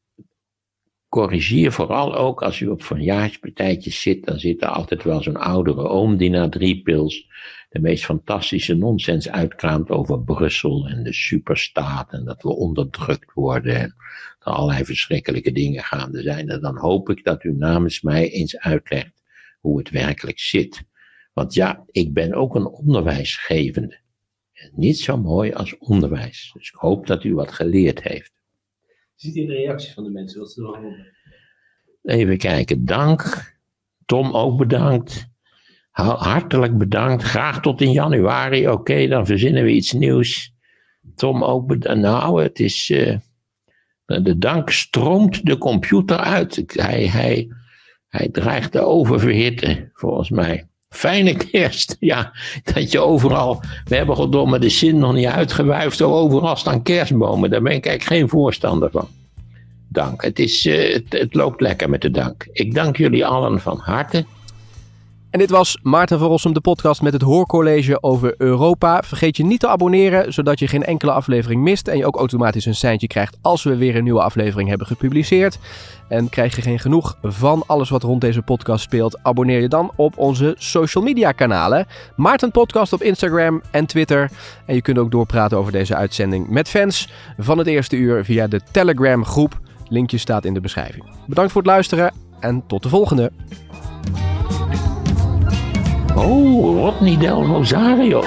[SPEAKER 1] corrigeer vooral ook als u op verjaarspartijtjes zit, dan zit er altijd wel zo'n oudere oom die na drie pils de meest fantastische nonsens uitkraamt over Brussel en de superstaat en dat we onderdrukt worden en er allerlei verschrikkelijke dingen gaande zijn. En dan hoop ik dat u namens mij eens uitlegt hoe het werkelijk zit. Want ja, ik ben ook een onderwijsgevende niet zo mooi als onderwijs. Dus ik hoop dat u wat geleerd heeft.
[SPEAKER 4] Ziet u de reacties van de mensen? Wat ze nog
[SPEAKER 1] Even kijken. Dank. Tom ook bedankt. Hartelijk bedankt. Graag tot in januari. Oké, dan verzinnen we iets nieuws. Tom ook bedankt. Nou, het is. Uh, de dank stroomt de computer uit. Hij, hij, hij dreigt te oververhitten, volgens mij. Fijne kerst. Ja, dat je overal. We hebben goddomme de zin nog niet uitgewuifd. Overal staan kerstbomen. Daar ben ik eigenlijk geen voorstander van. Dank. Het, is, het, het loopt lekker met de dank. Ik dank jullie allen van harte.
[SPEAKER 3] En dit was Maarten van Rossum, de podcast met het hoorcollege over Europa. Vergeet je niet te abonneren, zodat je geen enkele aflevering mist en je ook automatisch een seintje krijgt als we weer een nieuwe aflevering hebben gepubliceerd. En krijg je geen genoeg van alles wat rond deze podcast speelt, abonneer je dan op onze social media kanalen. Maarten Podcast op Instagram en Twitter. En je kunt ook doorpraten over deze uitzending met fans van het eerste uur via de Telegram groep. Linkje staat in de beschrijving. Bedankt voor het luisteren en tot de volgende.
[SPEAKER 1] Oh, Rodney Del Rosario.